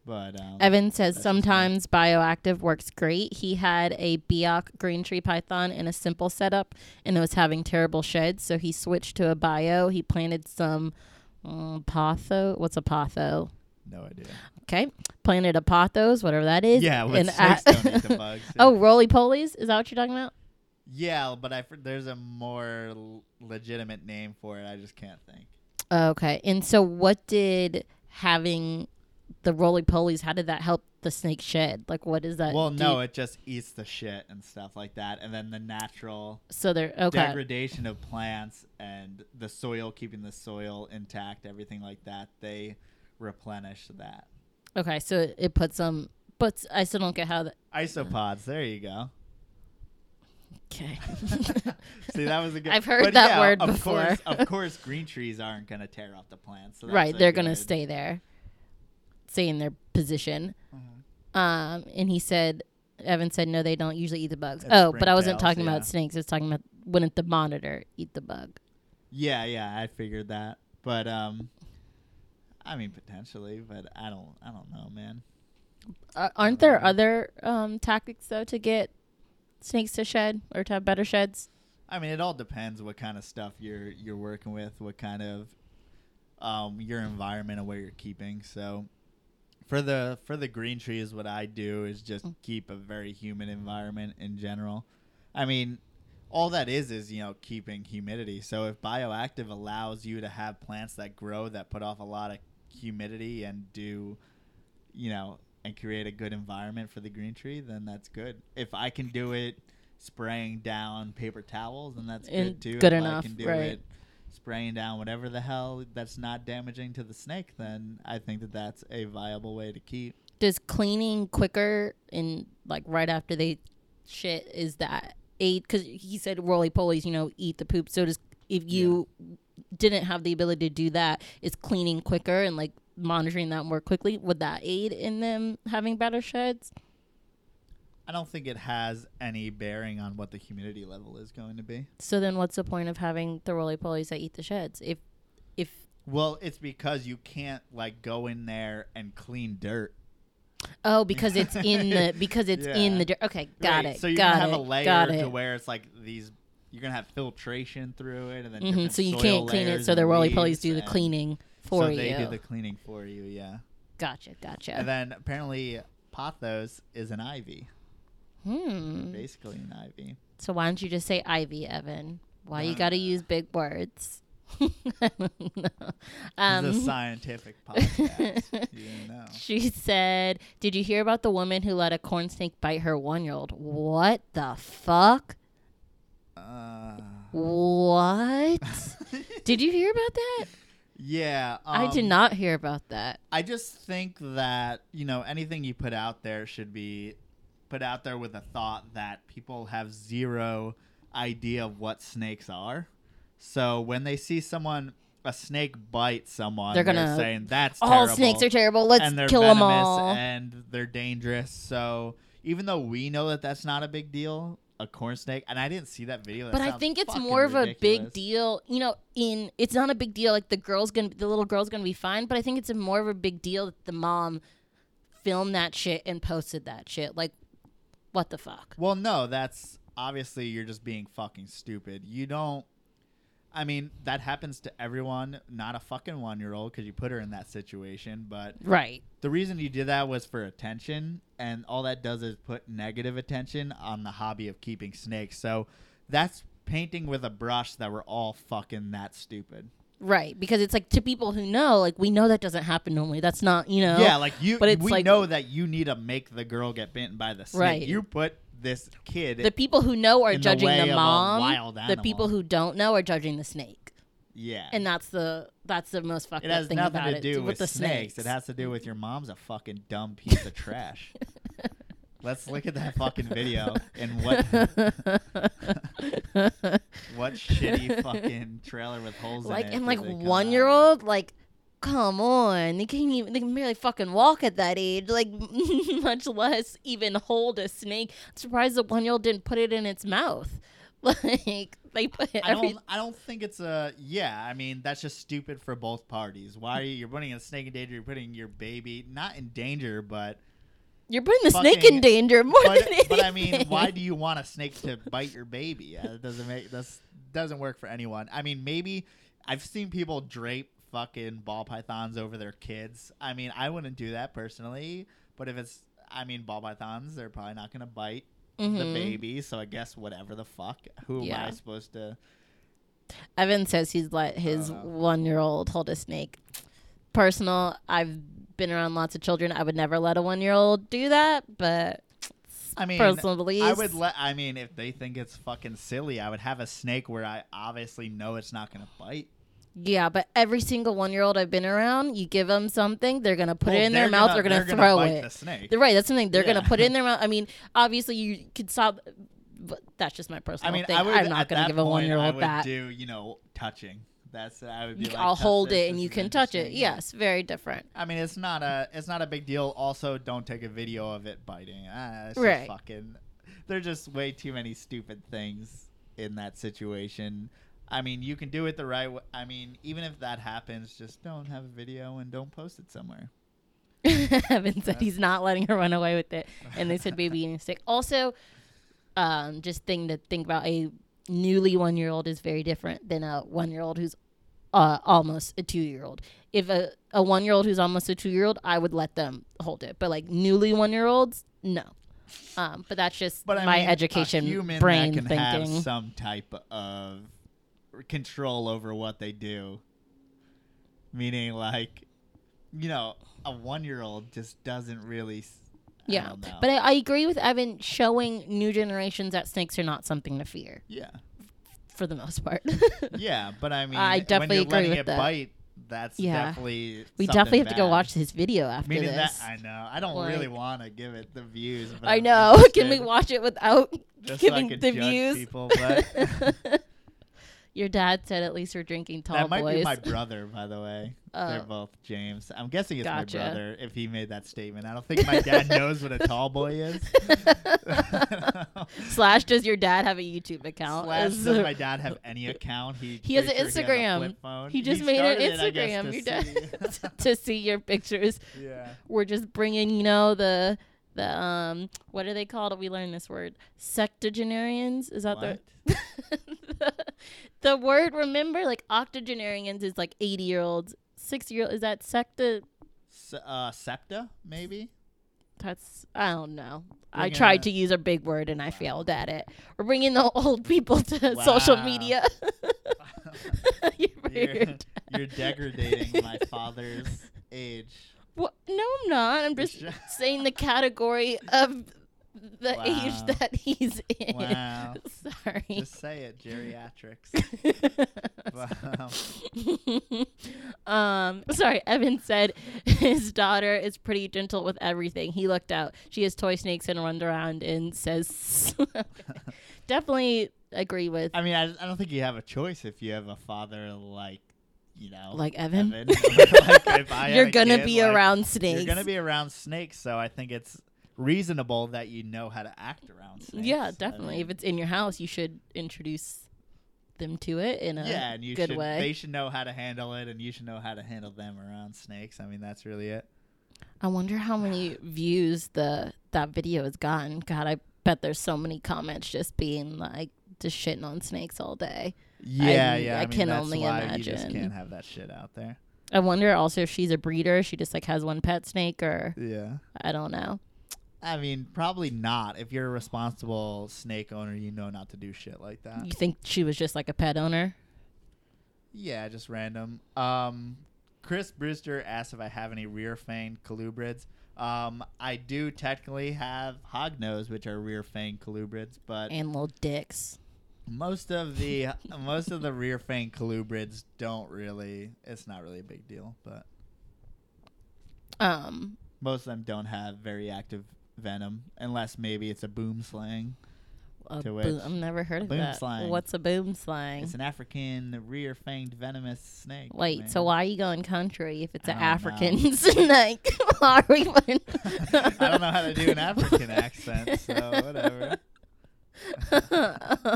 A: But um,
B: Evan says
A: that's just me.
B: sometimes bioactive works great. He had a Biak green tree python in a simple setup and it was having terrible sheds, so he switched to a bio. He planted some um, potho. What's a potho?
A: no idea.
B: Okay, planted a pothos, whatever that is.
A: Yeah,
B: and
A: snakes
B: at-
A: don't eat the bugs. [laughs]
B: oh, roly polies? Is that what you're talking about?
A: yeah, but I there's a more l- legitimate name for it. I just can't think.
B: Okay. And so what did having the roly polies, how did that help the snake shed? Like what is that?
A: well, no,
B: you-
A: it just eats the shit and stuff like that, and then the natural
B: so they're okay.
A: degradation of plants and the soil, keeping the soil intact, everything like that. They replenish that.
B: Okay, so it- it puts them but I still don't get how the
A: Isopods. There you go.
B: Okay. [laughs]
A: See, that was a good.
B: I've heard
A: but
B: that
A: yeah,
B: word
A: of
B: before.
A: Course, of [laughs] course, green trees aren't gonna tear off the plants. So
B: right, they're gonna stay there. Stay in their position.
A: Mhm.
B: Um, and he said, Evan said, no, they don't usually eat the bugs. Oh, but I wasn't talking
A: yeah.
B: about snakes. I was talking about wouldn't the monitor eat the bug?
A: Yeah, yeah, I figured that, but um, I mean potentially, but I don't, I don't know, man.
B: Uh, aren't there other um, tactics though to get snakes to shed or to have better sheds?
A: I mean, it all depends what kind of stuff you're you're working with, what kind of um your environment and where you're keeping. So for the for the green trees, what I do is just
B: Mm.
A: keep a very humid environment in general. I mean, all that is is you know keeping humidity. So if bioactive allows you to have plants that grow that put off a lot of humidity and do, you know, and create a good environment for the green tree, then that's good. If I can do it spraying down paper towels, then that's
B: And
A: good too.
B: good
A: if
B: enough,
A: I can do
B: right.
A: it spraying down whatever the hell that's not damaging to the snake, then I think that that's a viable way to keep.
B: Does cleaning quicker and like right after they shit is that aid? Because he said roly polies, you know, eat the poop. So does if you didn't have the ability to do that, is cleaning quicker and like monitoring that more quickly? Would that aid in them having better sheds?
A: I don't think it has any bearing on what the humidity level is going to be.
B: So then, what's the point of having the roly polies that eat the sheds? If if
A: Well, it's because you can't like go in there and clean dirt.
B: oh, because it's in the [laughs] because it's in the dirt. Okay, got
A: Right,
B: it.
A: So you're
B: got
A: gonna have
B: it,
A: a layer to where it's like these. You're gonna have filtration through it, and then
B: hmm So you can't clean it. So the roly polies do the cleaning for
A: so
B: you.
A: they do the cleaning for you. Yeah.
B: gotcha, gotcha.
A: And then apparently pothos is an ivy,
B: hmm.
A: basically an ivy.
B: So why don't you just say Ivy, Evan? Why you
A: Uh,
B: got to use big words? I don't know.
A: this
B: Um,
A: is a scientific [laughs] podcast. you didn't know. [laughs]
B: she said, "Did you hear about the woman who let a corn snake bite her one-year-old? What the fuck?
A: Uh,
B: What? [laughs] did you hear about that?
A: yeah,
B: I did
A: um,
B: not hear about that.
A: I just think that you know anything you put out there should be put out there with a thought that people have zero idea of what snakes are. So when they see someone a snake bite someone,
B: They're
A: they're,
B: gonna-
A: saying that's
B: All
A: terrible.
B: snakes are terrible. Let's
A: and they're
B: kill them all.
A: and they're dangerous. So even though we know that that's not a big deal, a corn snake, and I didn't see that video. That
B: but I think it's more of a big deal. You know, in it's not a big deal. Like the girl's gonna, the little girl's gonna be fine. But I think it's a more of a big deal that the mom filmed that shit and posted that shit. Like, what the fuck?
A: Well, no, that's obviously you're just being fucking stupid. You don't. I mean, that happens to everyone, not a fucking one year old, because you put her in that situation. But
B: Right.
A: the reason you did that was for attention, and all that does is put negative attention on the hobby of keeping snakes. So that's painting with a brush that we're all fucking that stupid.
B: Right. Because it's like to people who know, like we know that doesn't happen normally. That's not, you know.
A: Yeah, like you.
B: but it's
A: we
B: like-
A: know that you need to make the girl get bitten by the snake.
B: Right.
A: You put this kid.
B: The people who know are
A: in the
B: judging the mom. The people who don't know are judging the snake.
A: yeah.
B: And that's the that's the most fucked
A: It
B: up
A: has
B: thing
A: nothing
B: about
A: to
B: it
A: do with,
B: the
A: snakes.
B: snakes.
A: It has to do with your mom's a fucking dumb [laughs] piece of trash. Let's look at that fucking video and what [laughs] what shitty fucking trailer with holes
B: like
A: in it.
B: and like one year old like come on they can't even they can barely fucking walk at that age like [laughs] much less even hold a snake I'm surprised the one year old didn't put it in its mouth [laughs] like they put
A: I
B: every
A: don't. I don't think it's a. Yeah, I mean that's just stupid for both parties. Why are you? You're putting a snake in danger. You're putting your baby not in danger, but
B: you're putting the snake in danger more
A: but,
B: than anything
A: but I mean, why do you want a snake to bite your baby? Yeah, that doesn't make that's doesn't work for anyone. I mean, maybe I've seen people drape fucking ball pythons over their kids. I mean, I wouldn't do that personally, but if it's, I mean, ball pythons, they're probably not gonna bite the
B: Mhm.
A: baby. So I guess whatever the fuck. Who am I supposed to?
B: Evan says he's let his
A: Oh, no.
B: one year old hold a snake. Personal, I've been around lots of children. I would never let a one year old do that, but
A: I mean,
B: personal beliefs.
A: I would let. I mean, if they think it's fucking silly, I would have a snake where I obviously know it's not gonna bite.
B: yeah, but every single one year old I've been around, you give them something, they're gonna put
A: Well,
B: it in their mouth,
A: gonna-
B: they're gonna
A: they're
B: throw
A: bite
B: it.
A: The snake.
B: They're right. That's something they're gonna put it in their [laughs] mouth. I mean, obviously you could stop. But that's just my personal I
A: mean,
B: thing.
A: I would.
B: I'm not gonna give a one year old that.
A: do you know touching. That's I would be
B: You-
A: like,
B: I'll hold it and you can touch it. Yes, very different.
A: I mean, it's not a it's not a big deal. Also, don't take a video of it biting. Ah,
B: Right.
A: fucking. There's just way too many stupid things in that situation. I mean, you can do it the right way. I mean, even if that happens, just don't have a video and don't post it somewhere. [laughs]
B: Evan said he's not letting her run away with it, and they said [laughs] baby eating stick. Also, um, just thing to think about: a newly one year old is very different than a one year old who's uh, almost a two year old. If a, a one year old who's almost a two year old, I would let them hold it, but like newly one year olds, no. Um, but that's just
A: But
B: my
A: mean,
B: education brain thinking.
A: have some type of control over what they do. Meaning, like, you know, a one-year-old just doesn't really. S- I
B: yeah,
A: oh, don't
B: but I, I agree with Evan. Showing new generations that snakes are not something to fear
A: yeah,
B: for the most part. [laughs]
A: yeah, but I mean,
B: I definitely agree with
A: it
B: that.
A: bite, that's
B: Yeah.
A: definitely.
B: we definitely have to go watch his video after
A: Meaning
B: this.
A: that I know I don't
B: Like-
A: really want to give it the views. But
B: I know. [laughs] Can we watch it without
A: just so
B: giving
A: could
B: the views?
A: People, but [laughs]
B: Your dad said at least we're drinking tall boys.
A: that might
B: boys.
A: be my [laughs] brother, by the way. They're
B: Oh.
A: both James. I'm guessing it's
B: Gotcha.
A: my brother if he made that statement. I don't think my dad [laughs] knows what a tall boy is. [laughs]
B: Slash, does your dad have a YouTube account?
A: Slash,
B: Is-
A: does my dad have any account? He,
B: He has
A: pretty
B: an
A: sure has a
B: Instagram.
A: flip phone.
B: He just made an
A: started it, I guess,
B: Instagram.
A: to
B: Your dad
A: see.
B: to see your pictures.
A: yeah.
B: We're just bringing, you know, the the um, what are they called? We learned this word, sectogenarians. Is that the
A: What?
B: The word? Remember, like octogenarians is like eighty year olds, sixty year old. Is that secta?
A: S- uh, septa, maybe.
B: That's I don't know. I tried to use a big word and I failed at it. We're bringing the old people to social media. [laughs] [laughs] you're,
A: you're, you're degrading my [laughs] father's age.
B: What? No, I'm not. I'm just saying the category of the
A: Wow.
B: age that he's in.
A: Wow. [laughs]
B: Sorry.
A: Just say it, geriatrics. [laughs] Wow. [laughs]
B: um, sorry. Evan said his daughter is pretty gentle with everything. He looked out. She has toy snakes and runs around and says, definitely agree with
A: I mean, I, I don't think you have a choice if you have a father like, you know,
B: like Evan.
A: Evan. Like, if I
B: You're gonna
A: kid,
B: be
A: like,
B: around snakes.
A: You're gonna be around snakes, so I think it's reasonable that you know how to act around snakes.
B: yeah,
A: I
B: definitely.
A: mean,
B: if it's in your house, you should introduce them to it in a
A: yeah, and you
B: good
A: should,
B: way.
A: they should know how to handle it, and you should know how to handle them around snakes. I mean, that's really it.
B: I wonder how many views the that video has gotten. God, I bet there's so many comments just being like just shitting on snakes all day.
A: Yeah,
B: I-
A: yeah.
B: I
A: I, mean,
B: can only
A: why You just
B: imagine.
A: can't have that shit out there.
B: I wonder also if she's a breeder. She just like has one pet snake, or
A: Yeah.
B: I don't know.
A: I mean, probably not. If you're a responsible snake owner, you know not to do shit like that.
B: You think she was just like a pet owner?
A: Yeah, just random. Um, Chris Brewster asked if I have any rear fanged colubrids. Um, I do technically have hognose, which are rear fanged colubrids, but
B: And little dicks.
A: most of the [laughs] most of the rear fanged colubrids don't really. It's not really a big deal, but
B: Um,
A: most of them don't have very active venom, unless maybe it's a boomslang.
B: a
A: To
B: boom, I've never heard of
A: boom
B: that.
A: slang.
B: What's a boomslang?
A: It's an African rear fanged venomous snake.
B: Wait, so why are you going country if it's
A: I
B: an
A: don't know.
B: African [laughs] snake? [laughs] Why are we [laughs] going-
A: I don't know how to do an African accent, so whatever.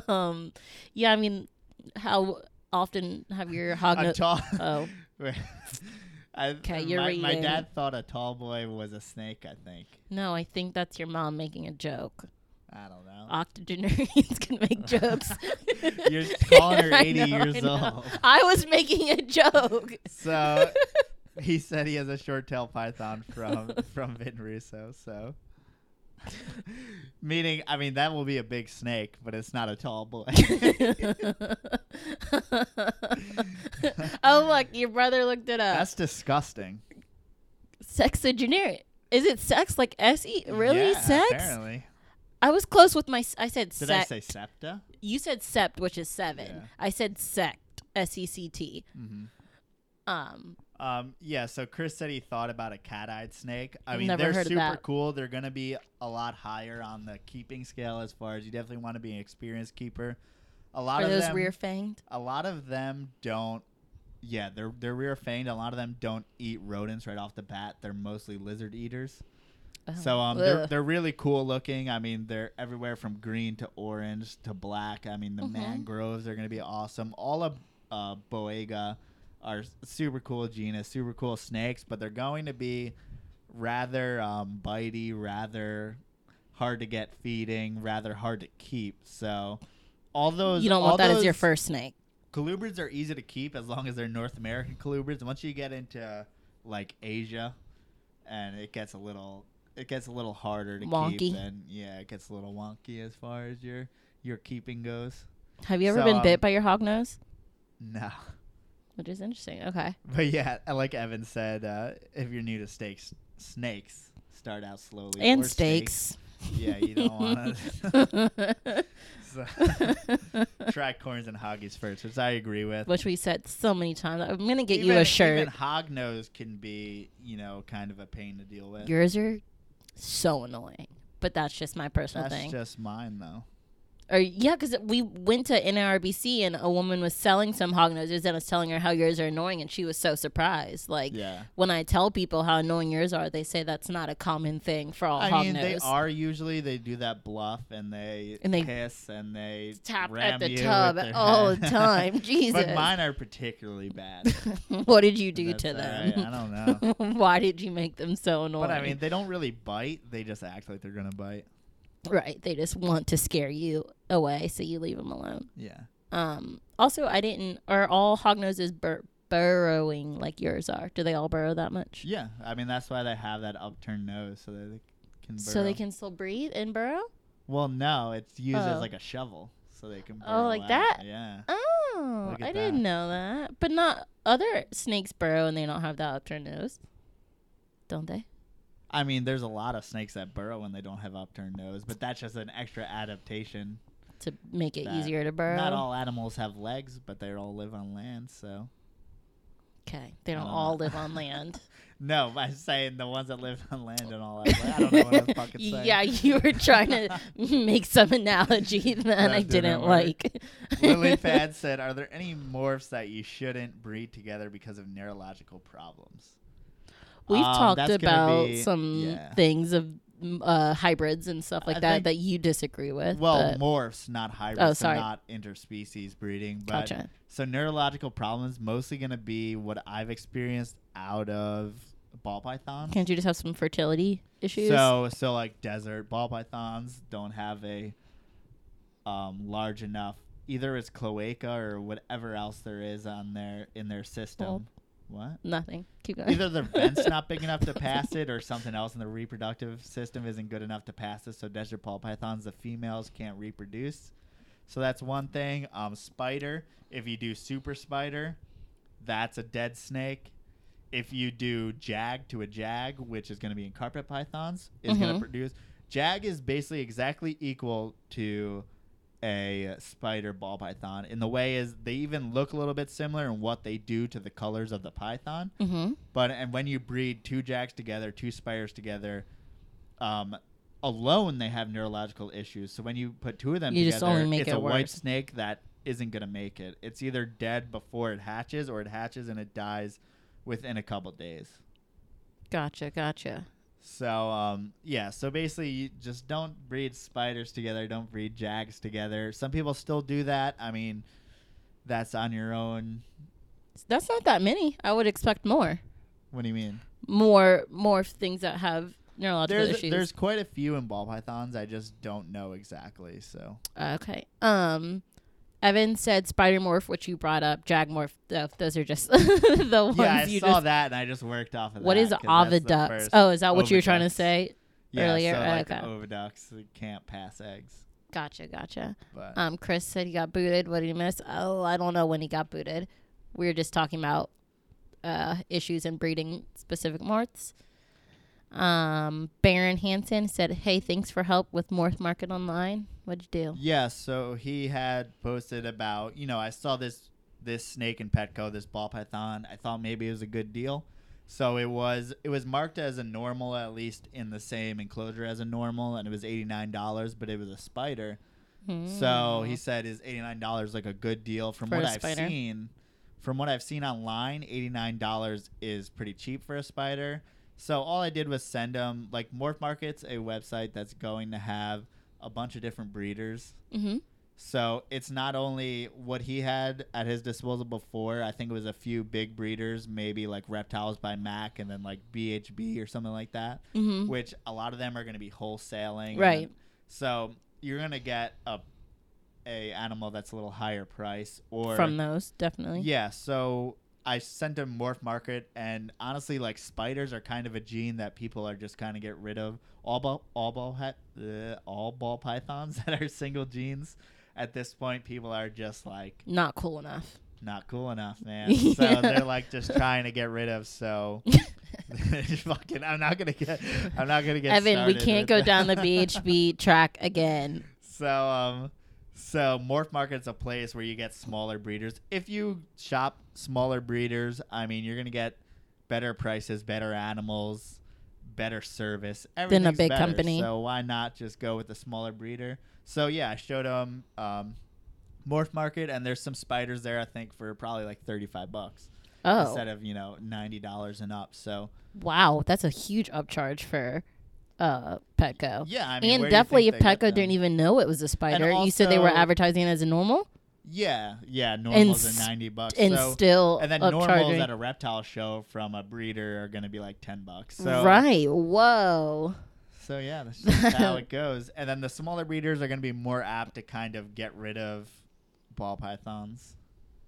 B: um, yeah, I mean, how often have your hog?
A: A tall.
B: oh,
A: I,
B: 'Kay, you're
A: my, my dad thought a tall boy was a snake. I think.
B: no, I think that's your mom making a joke.
A: I don't know.
B: Octogenarians [laughs] can make jokes. [laughs]
A: You're calling her [laughs] 80
B: know,
A: years
B: I
A: old.
B: I was making a joke.
A: So he said he has a short tail python from from Vin Russo. So [laughs] Meaning, I mean, that will be a big snake, but it's not a tall boy. [laughs]
B: oh look, your brother looked it up.
A: That's disgusting.
B: Sexagenarian. Is it sex like S E? Really?
A: Yeah,
B: sex?
A: Apparently.
B: I was close with my. I said
A: Did
B: sect.
A: I say septa?
B: You said sept, which is seven.
A: Yeah.
B: I said sect. S E C T.
A: Mm-hmm.
B: Um.
A: Um, yeah, so Chris said he thought about a cat-eyed snake. I mean,
B: Never
A: they're super cool. They're gonna be a lot higher on the keeping scale as far as you definitely want to be an experienced keeper. A lot
B: Are
A: of
B: those
A: them,
B: rear fanged?
A: a lot of them don't. Yeah, they're they're rear fanged. A lot of them don't eat rodents right off the bat. They're mostly lizard eaters. So um, they're they're really cool looking. I mean, they're everywhere from green to orange to black. I mean, the
B: Mhm.
A: mangroves are gonna be awesome. All of uh, Boiga are super cool genus, super cool snakes, but they're going to be rather um, bitey, rather hard to get feeding, rather hard to keep. So all those
B: you don't want that as your first snake.
A: Colubrids are easy to keep as long as they're North American colubrids. Once you get into like Asia, and it gets a little, it gets a little harder to
B: Wonky.
A: keep. And yeah, it gets a little wonky as far as your your keeping goes.
B: Have you ever
A: So,
B: been
A: um,
B: bit by your hognose?
A: No,
B: Which is interesting. Okay.
A: but yeah, [laughs] like Evan said, uh, if you're new to steaks, snakes start out slowly.
B: And
A: or
B: steaks.
A: Yeah, you don't want to. [laughs] [laughs] so, try corns and hoggies first, which I agree with.
B: Which we said so many times. I'm gonna get you a shirt.
A: Even hog nose can be, you know, kind of a pain to deal with.
B: Yours are so annoying. But that's just my personal
A: That's
B: thing.
A: just mine, though.
B: Or yeah, because we went to NRBC and a woman was selling some hog noses and I was telling her how yours are annoying, and she was so surprised. Like
A: Yeah.
B: when I tell people how annoying yours are, they say that's not a common thing for all
A: I
B: hog
A: mean, they are usually they do that bluff and they,
B: And they
A: piss and they
B: Tap at the tub all the time. [laughs] Jesus.
A: but mine are particularly bad. [laughs]
B: what did you do
A: That's
B: to them?
A: right, I don't know. [laughs]
B: Why did you make them so annoying?
A: But I mean, they don't really bite. They just act like they're gonna bite.
B: right? They just want to scare you away, so you leave them alone.
A: Yeah.
B: Um. Also, I didn't. Are all hog noses bur- burrowing like yours are? Do they all burrow that much?
A: Yeah. I mean, that's why they have that upturned nose so that they can. Burrow.
B: So they can still breathe and burrow.
A: Well, no, it's used
B: Oh.
A: as like a shovel, so they can. Burrow oh,
B: like
A: out.
B: that?
A: Yeah.
B: Oh, I didn't know that. But not other snakes burrow and they don't have that upturned nose, don't they?
A: I mean, there's a lot of snakes that burrow when they don't have upturned nose, but that's just an extra adaptation.
B: To make it
A: That-
B: easier to burrow.
A: Not all animals have legs, but they all live on land. So
B: Okay, they don't
A: don't
B: all
A: know.
B: live on [laughs] land.
A: no, I'm saying the ones that live on land don't all that. I don't know what I'm fucking [laughs] saying.
B: yeah, you were trying to [laughs] make some analogy that
A: That
B: I
A: didn't
B: like.
A: Lily Pad said, "Are there any morphs that you shouldn't breed together because of neurological problems?"
B: We've
A: Um,
B: talked about
A: be-
B: some
A: yeah.
B: things of uh, hybrids and stuff like
A: I
B: that
A: think-
B: that you disagree with.
A: Well,
B: but-
A: morphs, not hybrids,
B: Oh,
A: so
B: sorry.
A: not interspecies breeding. But
B: gotcha.
A: so neurological problems mostly going to be what I've experienced out of ball pythons.
B: Can't you just have some fertility issues?
A: So so like desert ball pythons don't have a um, large enough either it's cloaca or whatever else there is on their in their system. What?
B: Nothing. Keep going.
A: Either the vent's not big enough to [laughs] pass it, or something else in the reproductive system isn't good enough to pass it. So desert ball pythons, the females can't reproduce. So that's one thing. Um, spider. If you do super spider, that's a dead snake. If you do jag to a jag, which is going to be in carpet pythons, is going
B: Mhm.
A: to produce. Jag is basically exactly equal to a spider ball python. In the way is they even look a little bit similar in what they do to the colors of the python.
B: mm-hmm.
A: But and when you breed two jags together, two spiders together, um, alone they have neurological issues. So when you put two of them
B: You
A: together,
B: just only make
A: it's
B: it
A: a white snake that isn't gonna make it. It's either dead before it hatches, or it hatches and it dies within a couple days.
B: Gotcha. Gotcha.
A: So um, yeah, so basically, you just don't breed spiders together. Don't breed jags together. Some people still do that. I mean, that's on your own.
B: That's not that many. I would expect more.
A: What do you mean?
B: More. More things that have neurological
A: There's
B: issues.
A: there's quite a few in ball pythons. I just don't know exactly. So
B: Okay. Um, Evan said spider morph, which you brought up. Jag morph. Th- those are just [laughs] the ones
A: yeah, I
B: you
A: saw
B: just.
A: that and I just worked off of
B: What
A: that.
B: is
A: 'cause that's the
B: Oh, is that what you were trying to
A: oviducts.
B: say?
A: Yeah,
B: earlier.
A: so like
B: okay.
A: oviducts can't pass eggs.
B: Gotcha, gotcha.
A: But
B: Um, Chris said he got booted. What did he miss? Oh, I don't know when he got booted. We were just talking about uh, issues in breeding specific morphs. Um, Baron Hansen said, "Hey, thanks for help with Morph Market Online. What'd you do?"
A: yeah, so he had posted about you know I saw this this snake in Petco, this ball python. I thought maybe it was a good deal. So it was it was marked as a normal at least in the same enclosure as a normal, and it was eighty nine dollars, but it was a spider. So mm. he said is eighty nine dollars like a good deal from.
B: For
A: what I've seen. From what I've seen online, eighty nine dollars is pretty cheap for a spider. So all I did was send him like Morph Market's a website that's going to have a bunch of different breeders.
B: Mm-hmm.
A: So it's not only what he had at his disposal before. I think it was a few big breeders, maybe like Reptiles by Mack, and then like BHB or something like that
B: Mm-hmm.
A: which a lot of them are going to be wholesaling.
B: Right.
A: and So you're going to get a a animal that's a little higher price or
B: From those, definitely.
A: yeah. So I sent him Morph Market, and honestly, like spiders are kind of a gene that people are just kind of get rid of. All ball, all ball, uh, all ball pythons [laughs] that are single genes. At this point, people are just like
B: Not cool enough.
A: not cool enough, man. [laughs] So
B: Yeah.
A: they're like just trying to get rid of. So [laughs] fucking, I'm not gonna get. I'm not gonna get.
B: Evan, we can't go
A: that.
B: down the BHB track again.
A: So um, so Morph Market's a place where you get smaller breeders. If you shop smaller breeders, I mean, you're gonna get better prices, better animals, better service.
B: Than a big
A: better,
B: company.
A: So why not just go with the smaller breeder? So yeah, I showed them um, Morph Market, and there's some spiders there. I think for probably like thirty five bucks
B: Oh,
A: instead of you know ninety dollars and up. So
B: wow, that's a huge upcharge for uh, Petco.
A: yeah, I mean,
B: and
A: where do you
B: definitely, if
A: think they get
B: Petco didn't even know it was a spider, you said they were advertising it as a normal,
A: Yeah, yeah, normals
B: s-
A: are ninety bucks.
B: and
A: so
B: still
A: and then normals
B: upcharging.
A: at a reptile show from a breeder are going to be like 10 bucks so
B: right? Whoa.
A: so yeah that's [laughs] just how it goes and then the smaller breeders are going to be more apt to kind of get rid of ball pythons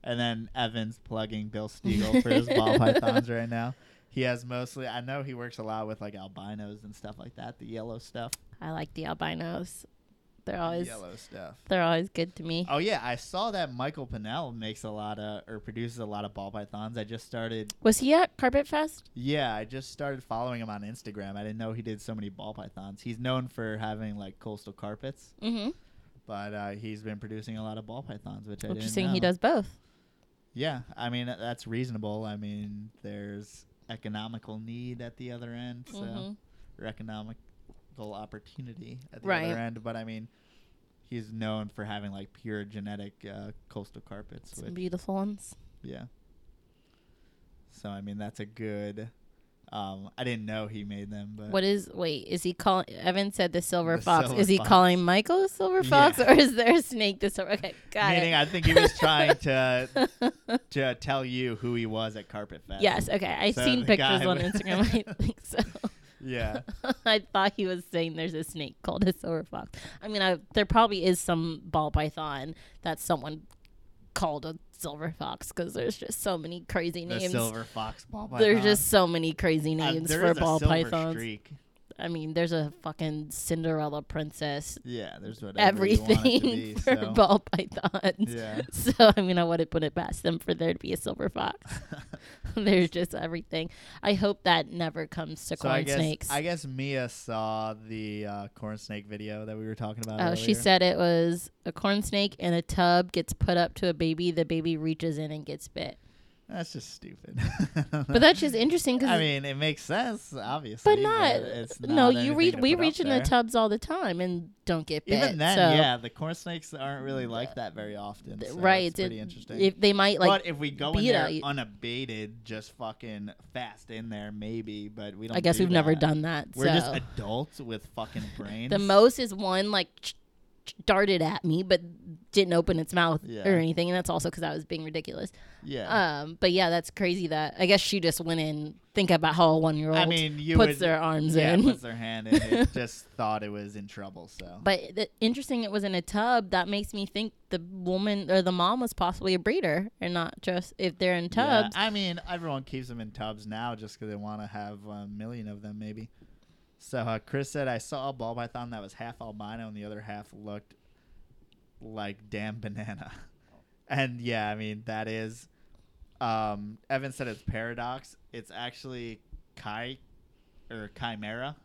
A: and then evan's plugging bill stiegel for his ball [laughs] pythons right now he has mostly i know he works a lot with like albinos and stuff like that the yellow stuff
B: I like the albinos. They're always
A: yellow stuff
B: they're always good to me.
A: Oh yeah, I saw that Michael Pinnell makes a lot of or produces a lot of ball pythons. I just started
B: Was he at Carpet Fest?
A: Yeah, I just started following him on Instagram. I didn't know he did so many ball pythons. He's known for having like coastal carpets,
B: Mm-hmm.
A: but uh, he's been producing a lot of ball pythons, which I didn't
B: Interesting. He does both.
A: Yeah, I mean that's reasonable. I mean there's economical need at the other end, so
B: Mhm.
A: or economical opportunity at the
B: Right.
A: other end. But I mean, he's known for having like pure genetic uh, coastal carpets,
B: Some beautiful ones.
A: yeah. So I mean that's a good. Um, I didn't know he made them, but
B: What is wait? Is he calling? Evan said the silver
A: The
B: fox.
A: silver
B: is he
A: fox.
B: calling Michael a silver
A: Yeah.
B: fox, or is there a snake the silver? Okay, got
A: meaning
B: it.
A: I think he was trying [laughs] to to tell you who he was at Carpet Fest.
B: yes. Okay. I've
A: So
B: seen pictures on Instagram. I [laughs] think so.
A: Yeah. [laughs]
B: I thought he was saying there's a snake called a silver fox. I mean, I, there probably is some ball python that someone called a silver fox because there's just so many crazy names.
A: The silver fox ball python.
B: There's just so many crazy
A: Uh,
B: names
A: there
B: for ball pythons.
A: Streak.
B: I mean, there's a fucking Cinderella princess,
A: Yeah, there's whatever you want it to
B: everything
A: be, [laughs]
B: for
A: so.
B: ball pythons.
A: Yeah. [laughs]
B: So I mean, I wouldn't put it past them for there to be a silver fox. [laughs] There's just everything. I hope that never comes to
A: so
B: corn
A: I guess
B: snakes.
A: I guess Mia saw the uh, corn snake video that we were talking about.
B: Oh, she said it was a corn snake in a tub gets put up to a baby. The baby reaches in and gets bit.
A: That's just stupid. [laughs]
B: But that's just interesting because,
A: I mean, it makes sense, obviously.
B: but not.
A: it's
B: no, you read. We reach in the tubs all the time and don't get bit.
A: Even then,
B: so,
A: yeah, the corn snakes aren't really like that very often. so
B: right.
A: It's pretty
B: it-
A: interesting.
B: If they might like,
A: but if we go in
B: beat
A: there
B: at you-
A: unabated, just fucking fast in there, maybe. But we don't.
B: I guess
A: do
B: we've never done that.
A: We're
B: so.
A: just adults with fucking brains.
B: The most is one like ch- ch- darted at me, but didn't open its mouth
A: Yeah.
B: or anything, and that's also because I was being ridiculous.
A: Yeah.
B: Um, but yeah, that's crazy. That I guess she just went in. Think about how a one year old
A: I mean, you
B: puts
A: would,
B: their arms
A: yeah,
B: in.
A: puts their hand in. It [laughs] just thought it was in trouble. So.
B: But the, interesting, it was in a tub. That makes me think the woman or the mom was possibly a breeder, and not just if they're in
A: Yeah,
B: tubs.
A: I mean, everyone keeps them in tubs now just because they want to have a million of them, maybe. So uh, Chris said I saw a ball python that was half albino and the other half looked like damn banana. [laughs] And yeah, I mean that is. Um, Evan said it's paradox. It's actually chi, or chimera.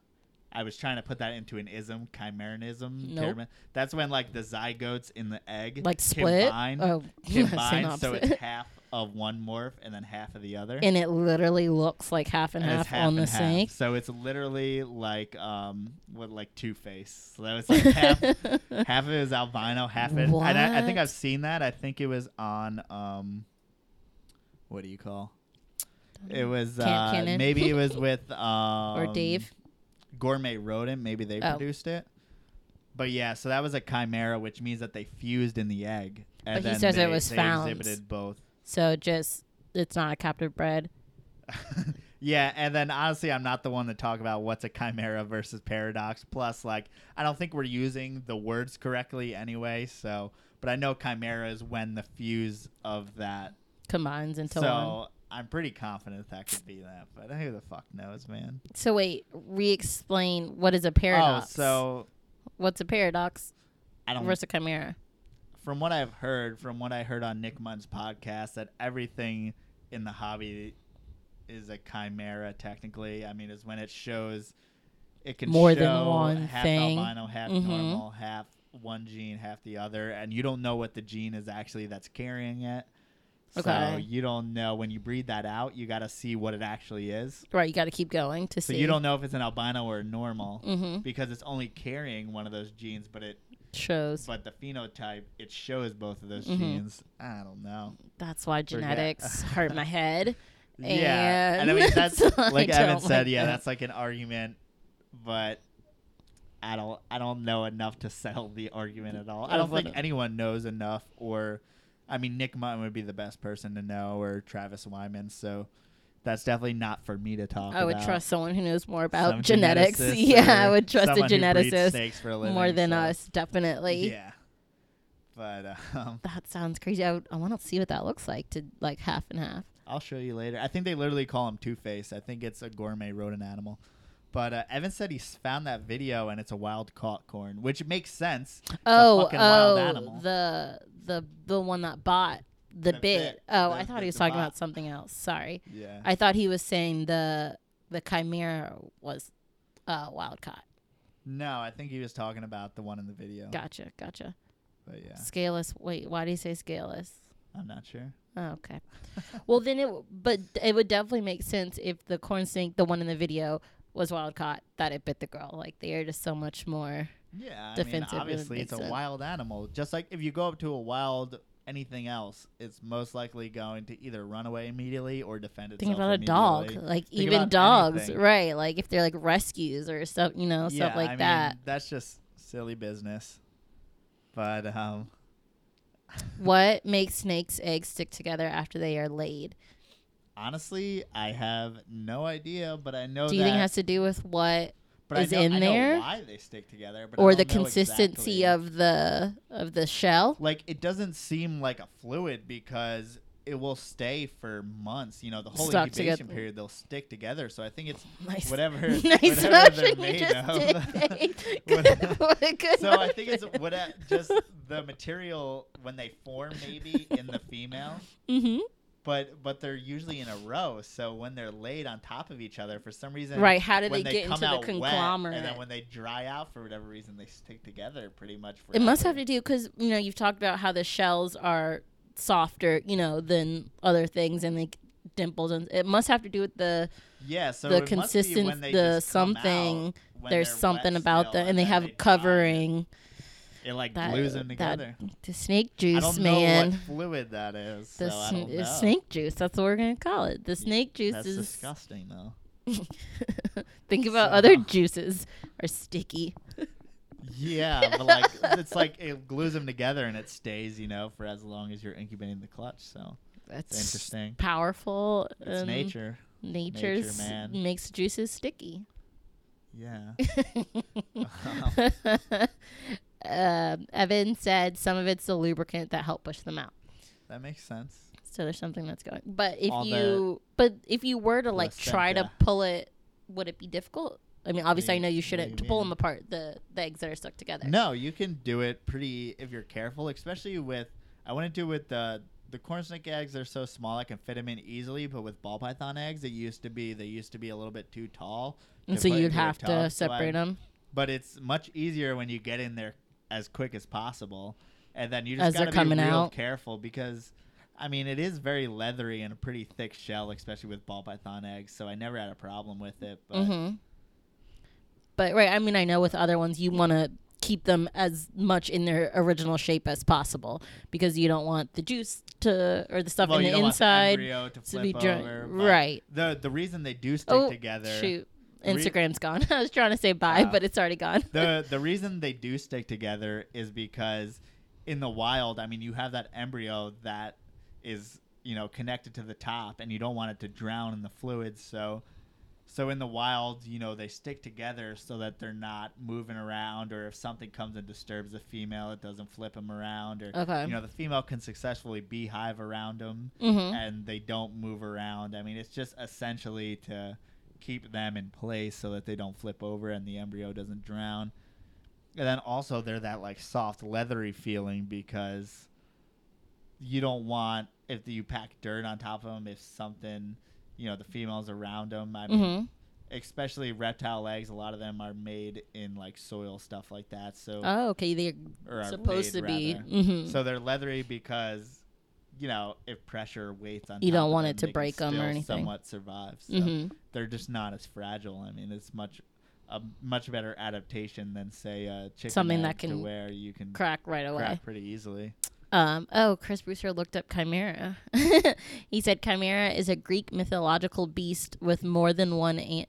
A: I was trying to put that into an ism, chimeranism.
B: Nope.
A: That's when like the zygotes in the egg
B: Like split.
A: combine,
B: Oh, [laughs]
A: combine so it's half of one morph and then half of the other.
B: and it literally looks like half and
A: And it's
B: half, on the
A: and half.
B: snake.
A: So it's literally like um what like Two Face. So that was like half [laughs] half of it is albino, half it. And I, I think I've seen that. I think it was on um what do you call? It was uh, maybe it was [laughs] with um
B: or Dave.
A: Gourmet Rodent. Maybe they
B: Oh.
A: produced it. But yeah, so that was a chimera, which means that they fused in the egg. And
B: But he
A: then
B: says it was
A: they
B: found.
A: exhibited both.
B: So just it's not a captive bred. [laughs]
A: yeah, and then honestly, I'm not the one to talk about what's a chimera versus paradox. Plus, like, I don't think we're using the words correctly anyway. So, but I know chimera is when the fuse of that.
B: Combines into
A: so
B: one.
A: I'm pretty confident that could be that. But who the fuck knows, man?
B: So wait, re-explain what is a oh, paradox.
A: Oh, so
B: what's a paradox
A: I don't.
B: versus a chimera?
A: From what I've heard, from what I heard on Nick Munn's podcast, that everything in the hobby is a chimera. Technically, I mean, is when it shows it can
B: More than
A: show
B: one
A: half
B: thing.
A: albino, half
B: Mhm.
A: normal, half one gene, half the other, and you don't know what the gene is actually that's carrying it. So
B: Okay.
A: you don't know when you breed that out. You got to see what it actually is.
B: Right, you got to keep going to
A: So
B: see.
A: you don't know if it's an albino or normal
B: Mm-hmm.
A: because it's only carrying one of those genes, but it
B: Shows.
A: but the phenotype it shows both of those
B: Mhm.
A: genes. I don't know.
B: That's why genetics [laughs] hurt my head.
A: Yeah, and I mean that's [laughs] like Evan said.
B: like
A: yeah,
B: that.
A: that's like an argument, but I don't I don't know enough to settle the argument at all. I
B: I
A: don't think anyone knows enough, or I mean Nick Mutton would be the best person to know, or Travis Wyman. So that's definitely not for me to talk. About.
B: I would
A: about.
B: trust someone who knows more about
A: Some
B: genetics. [laughs] Yeah, I would trust a
A: someone who breeds
B: geneticist
A: a living,
B: more than
A: so-
B: us, definitely.
A: Yeah, but um,
B: That sounds crazy. I, would- I want to see what that looks like to like half and half.
A: I'll show you later. I think they literally call him Two Face. I think it's a gourmet rodent animal. But uh, Evan said he found that video and it's a wild caught corn, which makes sense.
B: Oh,
A: fucking wild
B: oh,
A: animal.
B: the the the one that bought the, bit. Oh, I thought he was talking about something else. Sorry,
A: Yeah.
B: I thought he was saying the the chimera was uh, wild caught.
A: no, I think he was talking about the one in the video.
B: Gotcha, gotcha.
A: But yeah,
B: Scaleless. Wait, why do you say scaleless?
A: I'm not sure.
B: Oh, okay. well, then it, w- but it would definitely make sense if the corn snake, the one in the video, was wild caught, that it bit the girl. Like they are just so much more.
A: Yeah, I
B: Defensive,
A: mean, obviously it's a
B: sense.
A: wild animal. Just like if you go up to a wild anything else, it's most likely going to either run away immediately or defend itself.
B: Think about a dog, like
A: Think
B: even dogs,
A: anything.
B: right? Like if they're like rescues or stuff, you know,
A: yeah,
B: stuff like
A: I mean,
B: that.
A: that's just silly business. But um, [laughs]
B: what makes snakes' eggs stick together after they are laid?
A: honestly, I have no idea. But I know
B: Do you think it has to do with what,
A: but
B: is in there?
A: why they stick together,
B: or the consistency
A: exactly.
B: of the of the shell?
A: like it doesn't seem like a fluid because it will stay for months. You know, the whole
B: Stuck
A: incubation
B: together.
A: period they'll stick together. So I think it's [laughs]
B: Nice,
A: whatever [laughs]
B: nice
A: whatever they're
B: motion you
A: made
B: just
A: of. [laughs] What-
B: Good- what good
A: so I think it's what just the material when they form maybe in the female,
B: Mhm.
A: But but they're usually in a row. So when they're laid on top of each other, for some reason,
B: Right? How
A: when
B: they
A: they,
B: get into the
A: out wet,
B: conglomerate?
A: and then when they dry out for whatever reason, they stick together pretty much.
B: It must have to do because you know you've talked about how the shells are softer, you know, than other things and like dimples, and it must have to do with the
A: Yeah, so
B: the
A: it must be
B: consistent,
A: when they
B: the something. There's something about them, and they have
A: and
B: covering.
A: It like
B: That,
A: glues them
B: that
A: together.
B: the snake
A: I
B: juice,
A: don't know
B: man.
A: what fluid that is.
B: The
A: so I
B: sn-
A: don't know.
B: snake juice. That's what we're gonna call it. The snake juice
A: That's
B: is.
A: disgusting, though. [laughs]
B: Think about
A: So-
B: other juices are sticky.
A: Yeah, but like [laughs] it's like it glues them together and it stays, you know, for as long as you're incubating the clutch. So
B: That's
A: it's interesting.
B: powerful.
A: It's nature.
B: Nature's
A: man.
B: makes juices sticky.
A: Yeah. [laughs]
B: um, Evan said some of it's the lubricant that helped push them out.
A: That makes sense.
B: So there's something that's going. But if
A: All
B: you, but if you were to like try to pull it, would it be difficult? I mean, obviously, I know you shouldn't pull them apart. The the eggs that are stuck together.
A: No, you can do it pretty if you're careful, especially with. I want to do with the the corn snake eggs. They're so small I can fit them in easily. But with ball python eggs, it used to be they used to be a little bit too tall.
B: and
A: to
B: so you'd have to
A: tub, so I-
B: separate them
A: But it's much easier when you get in there as quick as possible, and then you just
B: As they're
A: gotta
B: coming
A: be real
B: out.
A: careful because. I mean, it is very leathery and a pretty thick shell, especially with ball python eggs. So I never had a problem with it. But
B: hmm But right, I mean, I know with other ones you want to keep them as much in their original shape as possible because you don't want the juice to or the stuff
A: well,
B: in
A: you
B: the
A: don't want the
B: inside
A: embryo to flip
B: be dry.
A: over, but
B: Right.
A: The the reason they do stick
B: Oh,
A: together.
B: shoot. Instagram's gone. [laughs] I was trying to say bye,
A: Oh.
B: but it's already gone.
A: the [laughs] the reason they do stick together is because in the wild, I mean, you have that embryo that is you know connected to the top, and you don't want it to drown in the fluids. So, so in the wild, you know, they stick together so that they're not moving around, or if something comes and disturbs the female, it doesn't flip them around, or
B: Okay.
A: you know, the female can successfully beehive around them,
B: Mhm.
A: and they don't move around. I mean, it's just essentially to keep them in place so that they don't flip over and the embryo doesn't drown. And then also they're that like soft leathery feeling because you don't want if you pack dirt on top of them if something you know the females around them. I mean,
B: Mhm.
A: especially reptile eggs. A lot of them are made in like soil stuff like that. So
B: Oh, okay. They're supposed
A: made,
B: to be.
A: rather.
B: hmm
A: So they're leathery because, you know, if pressure weights on
B: You don't want
A: them,
B: it to break them or anything.
A: Somewhat survive. So
B: hmm
A: they're just not as fragile. I mean, it's much a much better adaptation than say a chicken
B: Something that can
A: where you can
B: Crack right away.
A: crack pretty easily.
B: Um, oh, Chris Brewster looked up chimera. [laughs] he said chimera is a Greek mythological beast with more than one an-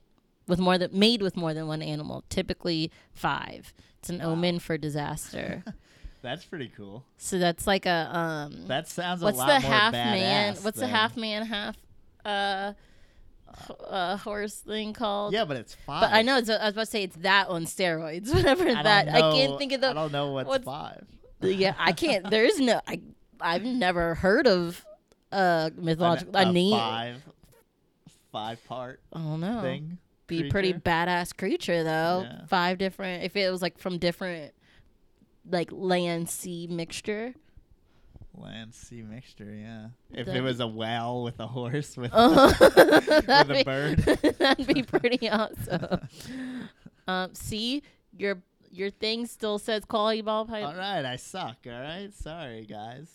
B: with more than made with more than one animal, typically five. It's an
A: Wow.
B: omen for disaster. [laughs]
A: That's pretty cool.
B: so that's like a um.
A: That sounds
B: what's
A: a lot
B: the
A: more
B: half man? What's the half man half uh, uh horse thing called?
A: Yeah, but it's five.
B: But I know it's, I was about to say it's that on steroids. [laughs] Whatever
A: I
B: that I can't think of the.
A: I don't know what's,
B: what's-
A: five.
B: yeah, I can't. [laughs] There is no. I I've never heard of uh mythological.
A: An-
B: a
A: a
B: name.
A: five five part
B: I don't know.
A: thing.
B: Be a pretty badass creature though.
A: Yeah.
B: Five different. If it was like from different, like land sea mixture.
A: Land sea mixture, yeah. If
B: That'd
A: it was a whale with a horse with
B: Uh, [laughs] [laughs]
A: with
B: that'd
A: a bird. [laughs]
B: that'd be pretty awesome. um, see your your thing still says quality ball pipe.
A: All right, I suck. All right, sorry guys.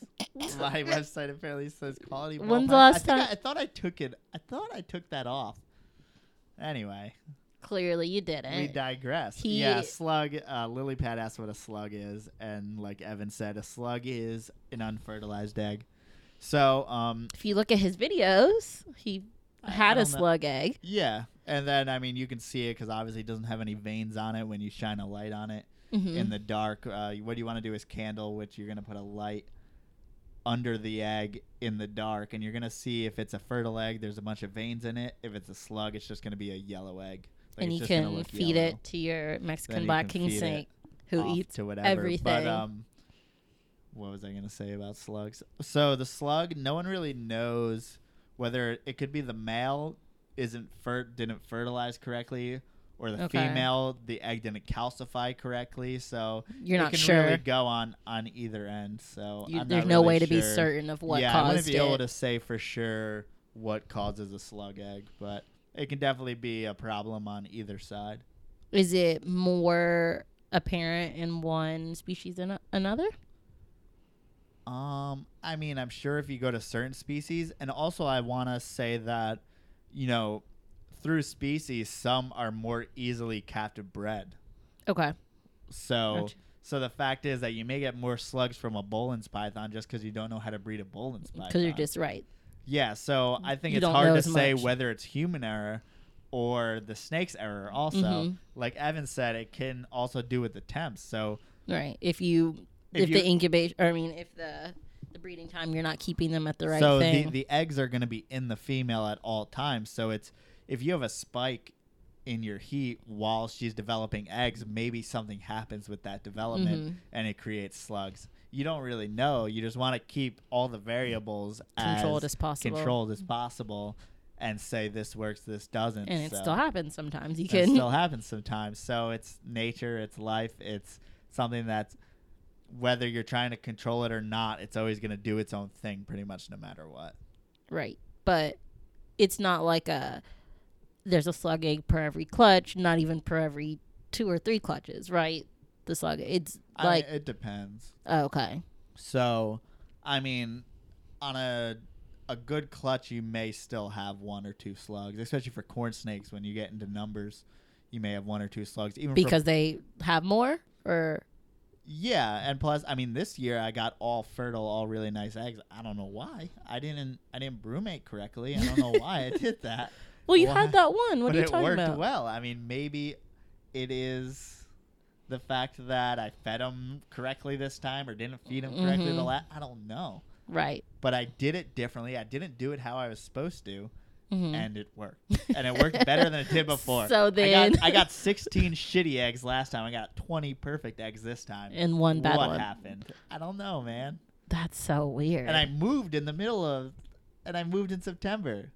A: My website apparently says quality. ball
B: When's the last
A: I
B: time-
A: I, I thought I took it. I thought I took that off. Anyway,
B: Clearly you didn't.
A: we digress.
B: he-
A: yeah, slug. Uh, Lily Pad asked what a slug is, and like Evan said, a slug is an unfertilized egg. So, um,
B: if you look at his videos, he had a
A: don't know.
B: slug egg.
A: yeah, and then I mean you can see it because obviously it doesn't have any veins on it when you shine a light on it.
B: Mhm.
A: in the dark. Uh, what you want to do is candle, which you're going to put a light under the egg in the dark, and you're going to see if it's a fertile egg. There's a bunch of veins in it. If it's a slug, it's just going to be a yellow egg. Like,
B: and you can feed
A: yellow
B: it to your Mexican black king snake, who eats
A: to whatever.
B: everything.
A: But um, what was I going to say about slugs? So the slug, no one really knows whether it could be the male isn't fer- didn't fertilize correctly. Or the
B: Okay.
A: female, the egg didn't calcify correctly, so
B: You're not
A: can
B: sure.
A: really go on on either end. So
B: You- there's no
A: really
B: way to be certain of what
A: yeah, I wouldn't
B: caused
A: be able to say for sure what causes a slug egg, but it can definitely be a problem on either side.
B: Is it more apparent in one species than another?
A: Um, I mean, I'm sure if you go to certain species, and also I want to say that, you know, through species, some are more easily captive bred.
B: Okay.
A: So,
B: Gotcha.
A: so the fact is that you may get more slugs from a Boelen's python just because you don't know how to breed a Boelen's python.
B: Because you're just right.
A: Yeah, so I think
B: You
A: it's
B: don't
A: hard to
B: as
A: say
B: much.
A: whether it's human error or the snake's error. Also,
B: Mhm.
A: like Evan said, it can also do with the temps. So
B: Right. If you
A: If
B: if,
A: you-
B: the incubation or I mean if the the breeding time you're not keeping them at the right
A: so
B: thing.
A: the the eggs are going to be in the female at all times. So it's if you have a spike in your heat while she's developing eggs, maybe something happens with that development
B: Mhm.
A: and it creates slugs. You don't really know. You just want to keep all the variables
B: controlled
A: as
B: as possible.
A: controlled as possible. and say this works, this doesn't.
B: and it still happens sometimes. You
A: it
B: can
A: still [laughs] happens sometimes. So it's nature, it's life, it's something that's whether you're trying to control it or not, it's always going to do its own thing pretty much no matter what.
B: right, but it's not like a there's a slug egg per every clutch, not even per every two or three clutches, right? The slug, it's
A: I
B: like
A: mean, it depends.
B: Oh, okay,
A: So, I mean, on a a good clutch, you may still have one or two slugs, especially for corn snakes. When you get into numbers, you may have one or two slugs. Even for
B: because they have more or
A: Yeah, and plus, I mean, this year I got all fertile, all really nice eggs. I don't know why. I didn't. I didn't brumate correctly. I don't know [laughs] why I did that.
B: well, you
A: Why?
B: had that one. What
A: but
B: are you
A: it
B: talking
A: worked
B: about?
A: well. I mean, maybe it is the fact that I fed them correctly this time, or didn't feed them correctly the
B: Mhm.
A: last. I don't know,
B: Right.
A: but I did it differently. I didn't do it how I was supposed to,
B: hmm
A: and it worked. [laughs] and it worked better than it did before.
B: So
A: I
B: then-
A: got, I got 16 [laughs] shitty eggs last time. I got 20 perfect eggs this time.
B: In one bad
A: what
B: one.
A: happened? I don't know, man.
B: That's so weird.
A: And I moved in the middle of, and I moved in September,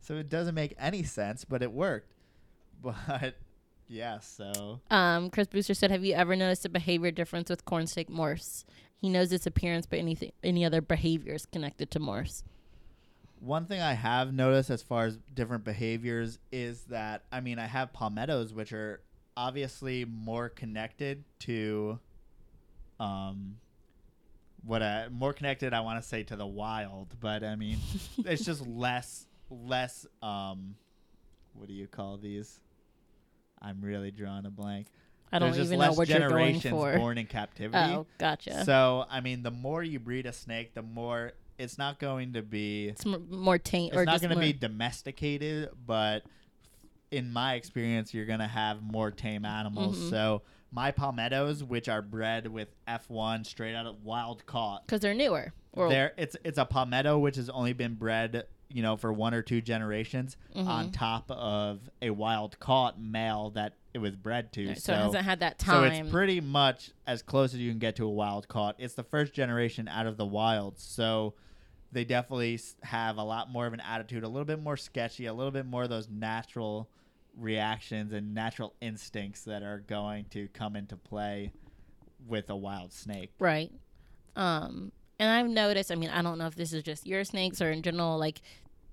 A: so it doesn't make any sense, but it worked. [laughs] But yeah, so
B: Um, Chris Booster said, "Have you ever noticed a behavior difference with corn snake morphs? He knows its appearance, but anything, any other behaviors connected to morphs?
A: one thing I have noticed as far as different behaviors is that I mean I have palmettos which are obviously more connected to, um, what I more connected I want to say to the wild, but I mean [laughs] it's just less less um what do you call these i'm really drawing a blank
B: I don't
A: There's just
B: even know what you're going
A: generations
B: for.
A: born in captivity
B: Oh, gotcha.
A: so i mean the more you breed a snake the more it's not going to be
B: it's m- more taint,
A: it's
B: or
A: not going to be domesticated but in my experience you're going to have more tame animals
B: Mhm.
A: so my palmettos which are bred with f1 straight out of wild caught
B: because they're newer. Or
A: there it's it's a palmetto which has only been bred you know for one or two generations
B: Mhm.
A: on top of a wild caught male that it was bred to
B: so,
A: so
B: it hasn't had that time.
A: so it's pretty much as close as you can get to a wild caught it's the first generation out of the wild so they definitely have a lot more of an attitude a little bit more sketchy a little bit more of those natural reactions and natural instincts that are going to come into play with a wild snake
B: Right. Um, and I've noticed. I mean, I don't know if this is just your snakes or in general, like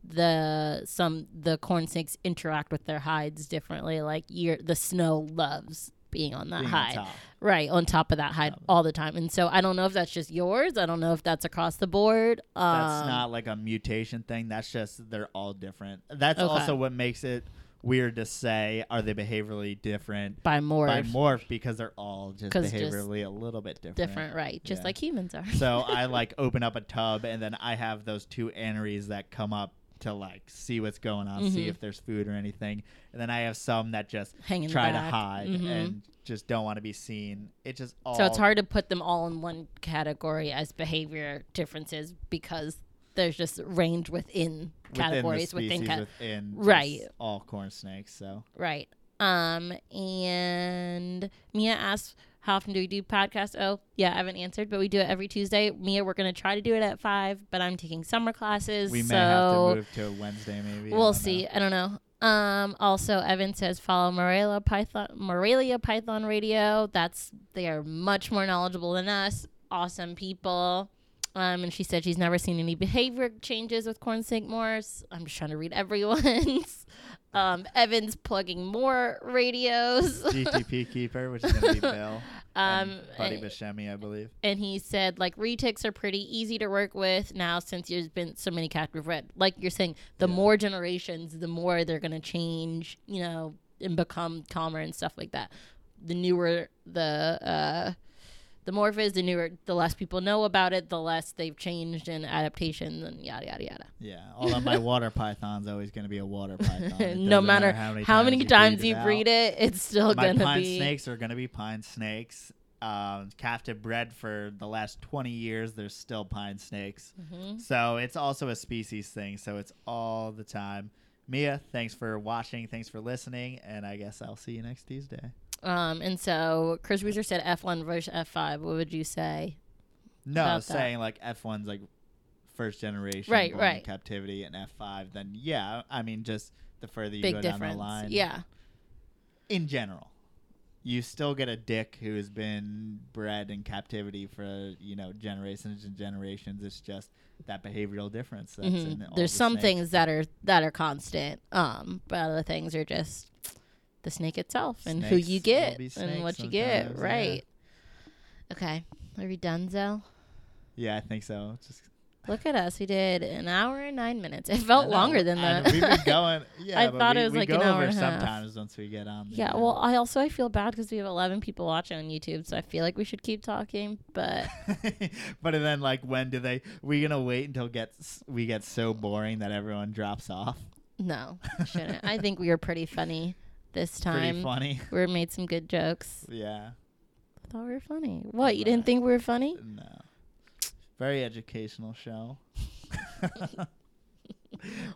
B: the some the corn snakes interact with their hides differently. Like your the snow loves being on that
A: being
B: hide, right on top of that hide all the time. And so I don't know if that's just yours. I don't know if that's across the board. Um,
A: That's not like a mutation thing. That's just they're all different. That's
B: Okay.
A: also what makes it weird to say are they behaviorally different
B: by morph,
A: by morph because they're all just behaviorally a little bit different.
B: different, right? Just
A: Yeah.
B: like humans are.
A: so I [laughs] like open up a tub and then I have those two aneries that come up to like see what's going on, see
B: Mhm.
A: if there's food or anything. And then I have some that just
B: hang
A: try to hide
B: Mhm.
A: and just don't want to be seen. It just all
B: So it's hard to put them all in one category as behavior differences because there's just range within categories
A: within
B: within,
A: the
B: ca-
A: within
B: Right.
A: all corn snakes. So
B: right. Um and Mia asked how often do we do podcasts? Oh, yeah, I haven't answered, but we do it every Tuesday. Mia, we're gonna try to do it at five, but I'm taking summer classes,
A: we may
B: so
A: have to move to Wednesday maybe.
B: We'll
A: don't
B: see.
A: know.
B: I don't know. Um, also, Evan says follow Morelia Python Morelia Python Radio. That's they are much more knowledgeable than us. Awesome people. Um, and she said she's never seen any behavior changes with corn snake morphs. I'm just trying to read everyone's. Um, Evan's plugging more radios. [laughs]
A: GTP keeper, which is gonna be [laughs] Bill.
B: um,
A: Buddy Buscemi, I believe.
B: and he said like retics are pretty easy to work with now since there's been so many captive red like you're saying the
A: Yeah.
B: more generations the more they're going to change you know and become calmer and stuff like that the newer the uh the more it is the newer the less people know about it the less they've changed in adaptation and yada yada yada
A: Yeah, although my water python's always going to be a water [laughs] python.
B: No
A: doesn't
B: matter how many, times, you
A: it
B: breed
A: out.
B: it it's still going to be.
A: pine snakes are going to be pine snakes. Um, captive bred for the last 20 years, there's still pine snakes.
B: Mhm.
A: So it's also a species thing. So it's all the time. Mia, thanks for watching. Thanks for listening. And I guess I'll see you next Tuesday.
B: Um and so chris Weezer said f1 versus f5 what would you say
A: No, was
B: that.
A: saying like F1's like first generation
B: Right, right.
A: captivity and F5, then yeah, I mean just the further you
B: Big
A: go
B: difference.
A: down the line.
B: Yeah.
A: In general. You still get a dick who has been bred in captivity for, you know, generations and generations. It's just that behavioral difference that's
B: Mhm.
A: in
B: There's
A: the
B: some
A: snakes.
B: things that are that are constant, um, but other things are just the snake itself and who you get and what you get.
A: sometimes, yeah.
B: Right. Okay. Are we done, Zell?
A: Yeah, I think so. Just
B: Look at us. We did an hour and nine minutes. It felt longer than that.
A: We've been [laughs] going. Yeah,
B: I thought
A: we,
B: it was like an hour and a half.
A: sometimes once we get on. the,
B: yeah. Well, I also I feel bad because we have 11 people watching on YouTube, so I feel like we should keep talking. But [laughs]
A: but then, like, when do they? We gonna wait until gets we get so boring that everyone drops off?
B: no, [laughs] shouldn't. I think we were pretty funny this
A: Pretty
B: time.
A: funny. [laughs]
B: We made some good jokes.
A: Yeah.
B: I thought we were funny. What? You didn't think we were funny? [laughs]
A: No. Very educational show. [laughs]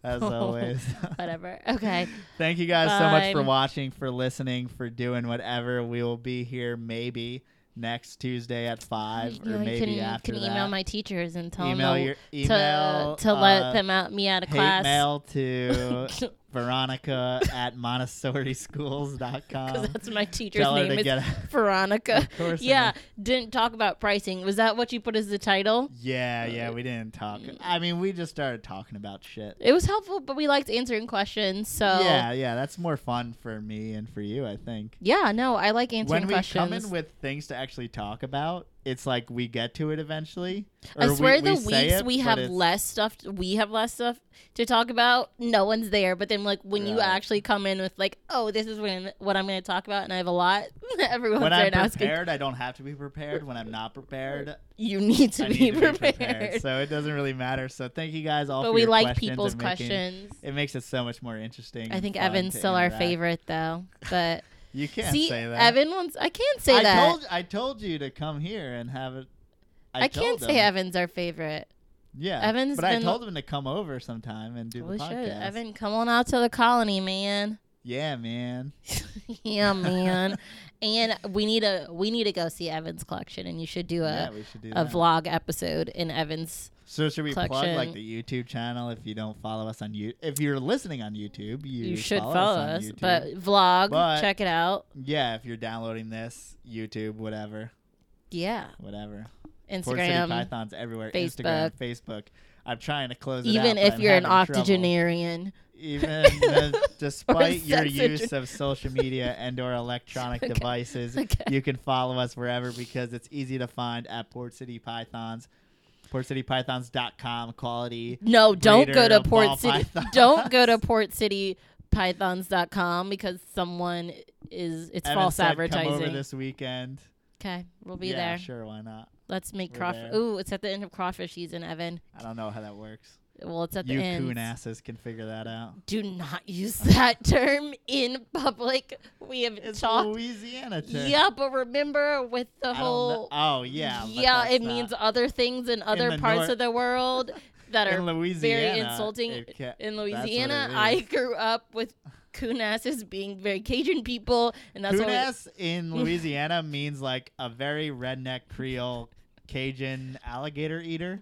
A: As always.
B: Whatever. Okay.
A: Thank you guys so much for watching, for listening, for doing whatever. We will be here maybe next Tuesday at five,
B: you
A: or
B: know,
A: maybe
B: you can,
A: after
B: can
A: that.
B: email my teachers and tell
A: email
B: them
A: your
B: to,
A: email
B: to
A: uh,
B: let them out me out of
A: hate
B: class.
A: mail to Veronica at
B: Because
A: montessorischools.com. [laughs]
B: that's my teacher's
A: Tell
B: name. Is. [laughs] Veronica.
A: Of course
B: Yeah, didn't talk about pricing. Was that what you put as the title?
A: Yeah, yeah, uh, we didn't talk. I mean, we just started talking about shit.
B: It was helpful, but we liked answering questions. So
A: Yeah, yeah, that's more fun for me and for you, I think.
B: Yeah, no, I like answering questions.
A: When we
B: questions.
A: come in with things to actually talk about, it's like we get to it eventually.
B: I
A: we-
B: swear
A: we
B: the
A: say
B: weeks
A: it,
B: we have less stuff we have less stuff to talk about, no one's there. But then like when you actually come in with like, oh, this is when what I'm gonna talk about and I have a lot, [laughs] everyone's
A: When
B: there
A: I'm
B: asking
A: prepared, I don't have to be prepared. When I'm not prepared,
B: you need to, be,
A: need to
B: prepared.
A: be prepared. So it doesn't really matter. So thank you guys all
B: but
A: for
B: we like
A: questions
B: people's
A: making-
B: questions.
A: It makes it so much more interesting.
B: I think Evan's still our
A: interact.
B: favorite though. But
A: You can't
B: see,
A: say that.
B: Evan wants. I can't say
A: I
B: that.
A: told I told you to come here and have it.
B: I, can't
A: told
B: say. Evan's our favorite.
A: Yeah,
B: Evan's
A: but I told him to come over sometime and do
B: we
A: the
B: should.
A: podcast.
B: Evan, come on out to the colony, man.
A: Yeah, man. [laughs]
B: yeah, man. [laughs] and we need a we need to go see Evan's collection, and you should do a
A: yeah, should do
B: a
A: that.
B: vlog episode in Evan's.
A: So should we plug like the YouTube channel if you don't follow us on YouTube? If you're listening on YouTube, you,
B: You, should
A: follow,
B: follow
A: us,
B: but vlog,
A: But-
B: check it out.
A: yeah, if you're downloading this, YouTube, whatever,
B: Yeah,
A: whatever.
B: Instagram.
A: Pythons everywhere.
B: Facebook.
A: Instagram, Facebook. I'm trying to close it out,
B: Even if you're an
A: octogenarian trouble. Even [laughs] uh, despite your use of social media [laughs] and or electronic
B: Okay.
A: devices
B: Okay.
A: you can follow us wherever because it's easy to find at port city pythons portcitypythons.com quality
B: no, don't go to Port City.
A: pythons.
B: Don't go to [laughs] portcitypythons.com because someone is it's
A: Evan
B: false
A: said,
B: advertising.
A: come over this weekend
B: Okay, we'll be
A: yeah
B: there.
A: sure why not
B: Let's make
A: We're
B: crawfish.
A: there.
B: Ooh, it's at the end of crawfish season, Evan.
A: i don't know how that works
B: Well, it's at the
A: you
B: end.
A: coon asses can figure that out
B: Do not use [laughs] that term in public. We have
A: it's
B: talked.
A: louisiana term.
B: Yeah, but remember with the
A: I
B: whole.
A: oh yeah
B: yeah, it means other things in other
A: the
B: parts
A: nor-
B: of the world that [laughs] are
A: in louisiana
B: very insulting.
A: ca-
B: in Louisiana. I grew up with coonasses being very Cajun people, and that's what.
A: Kunas in Louisiana means like a very redneck Creole Cajun alligator eater,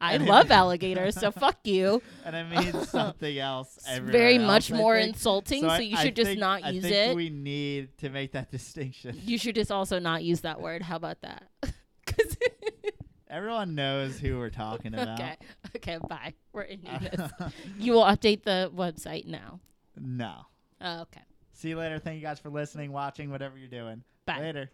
B: I
A: and it-
B: love [laughs] alligators, so fuck you.
A: and it means [laughs] something else.
B: It's very
A: else,
B: much
A: I
B: more
A: think.
B: insulting, so,
A: I-
B: you
A: I
B: should just not
A: I
B: use
A: think
B: it.
A: We need to make that [laughs] distinction.
B: You should just also not use that word. How about that? Because
A: Everyone knows who we're talking about.
B: okay, okay, bye. We're ending this. You will update the website now.
A: no.
B: Oh, okay.
A: See you later. Thank you guys for listening, watching, whatever you're doing.
B: Bye.
A: Later.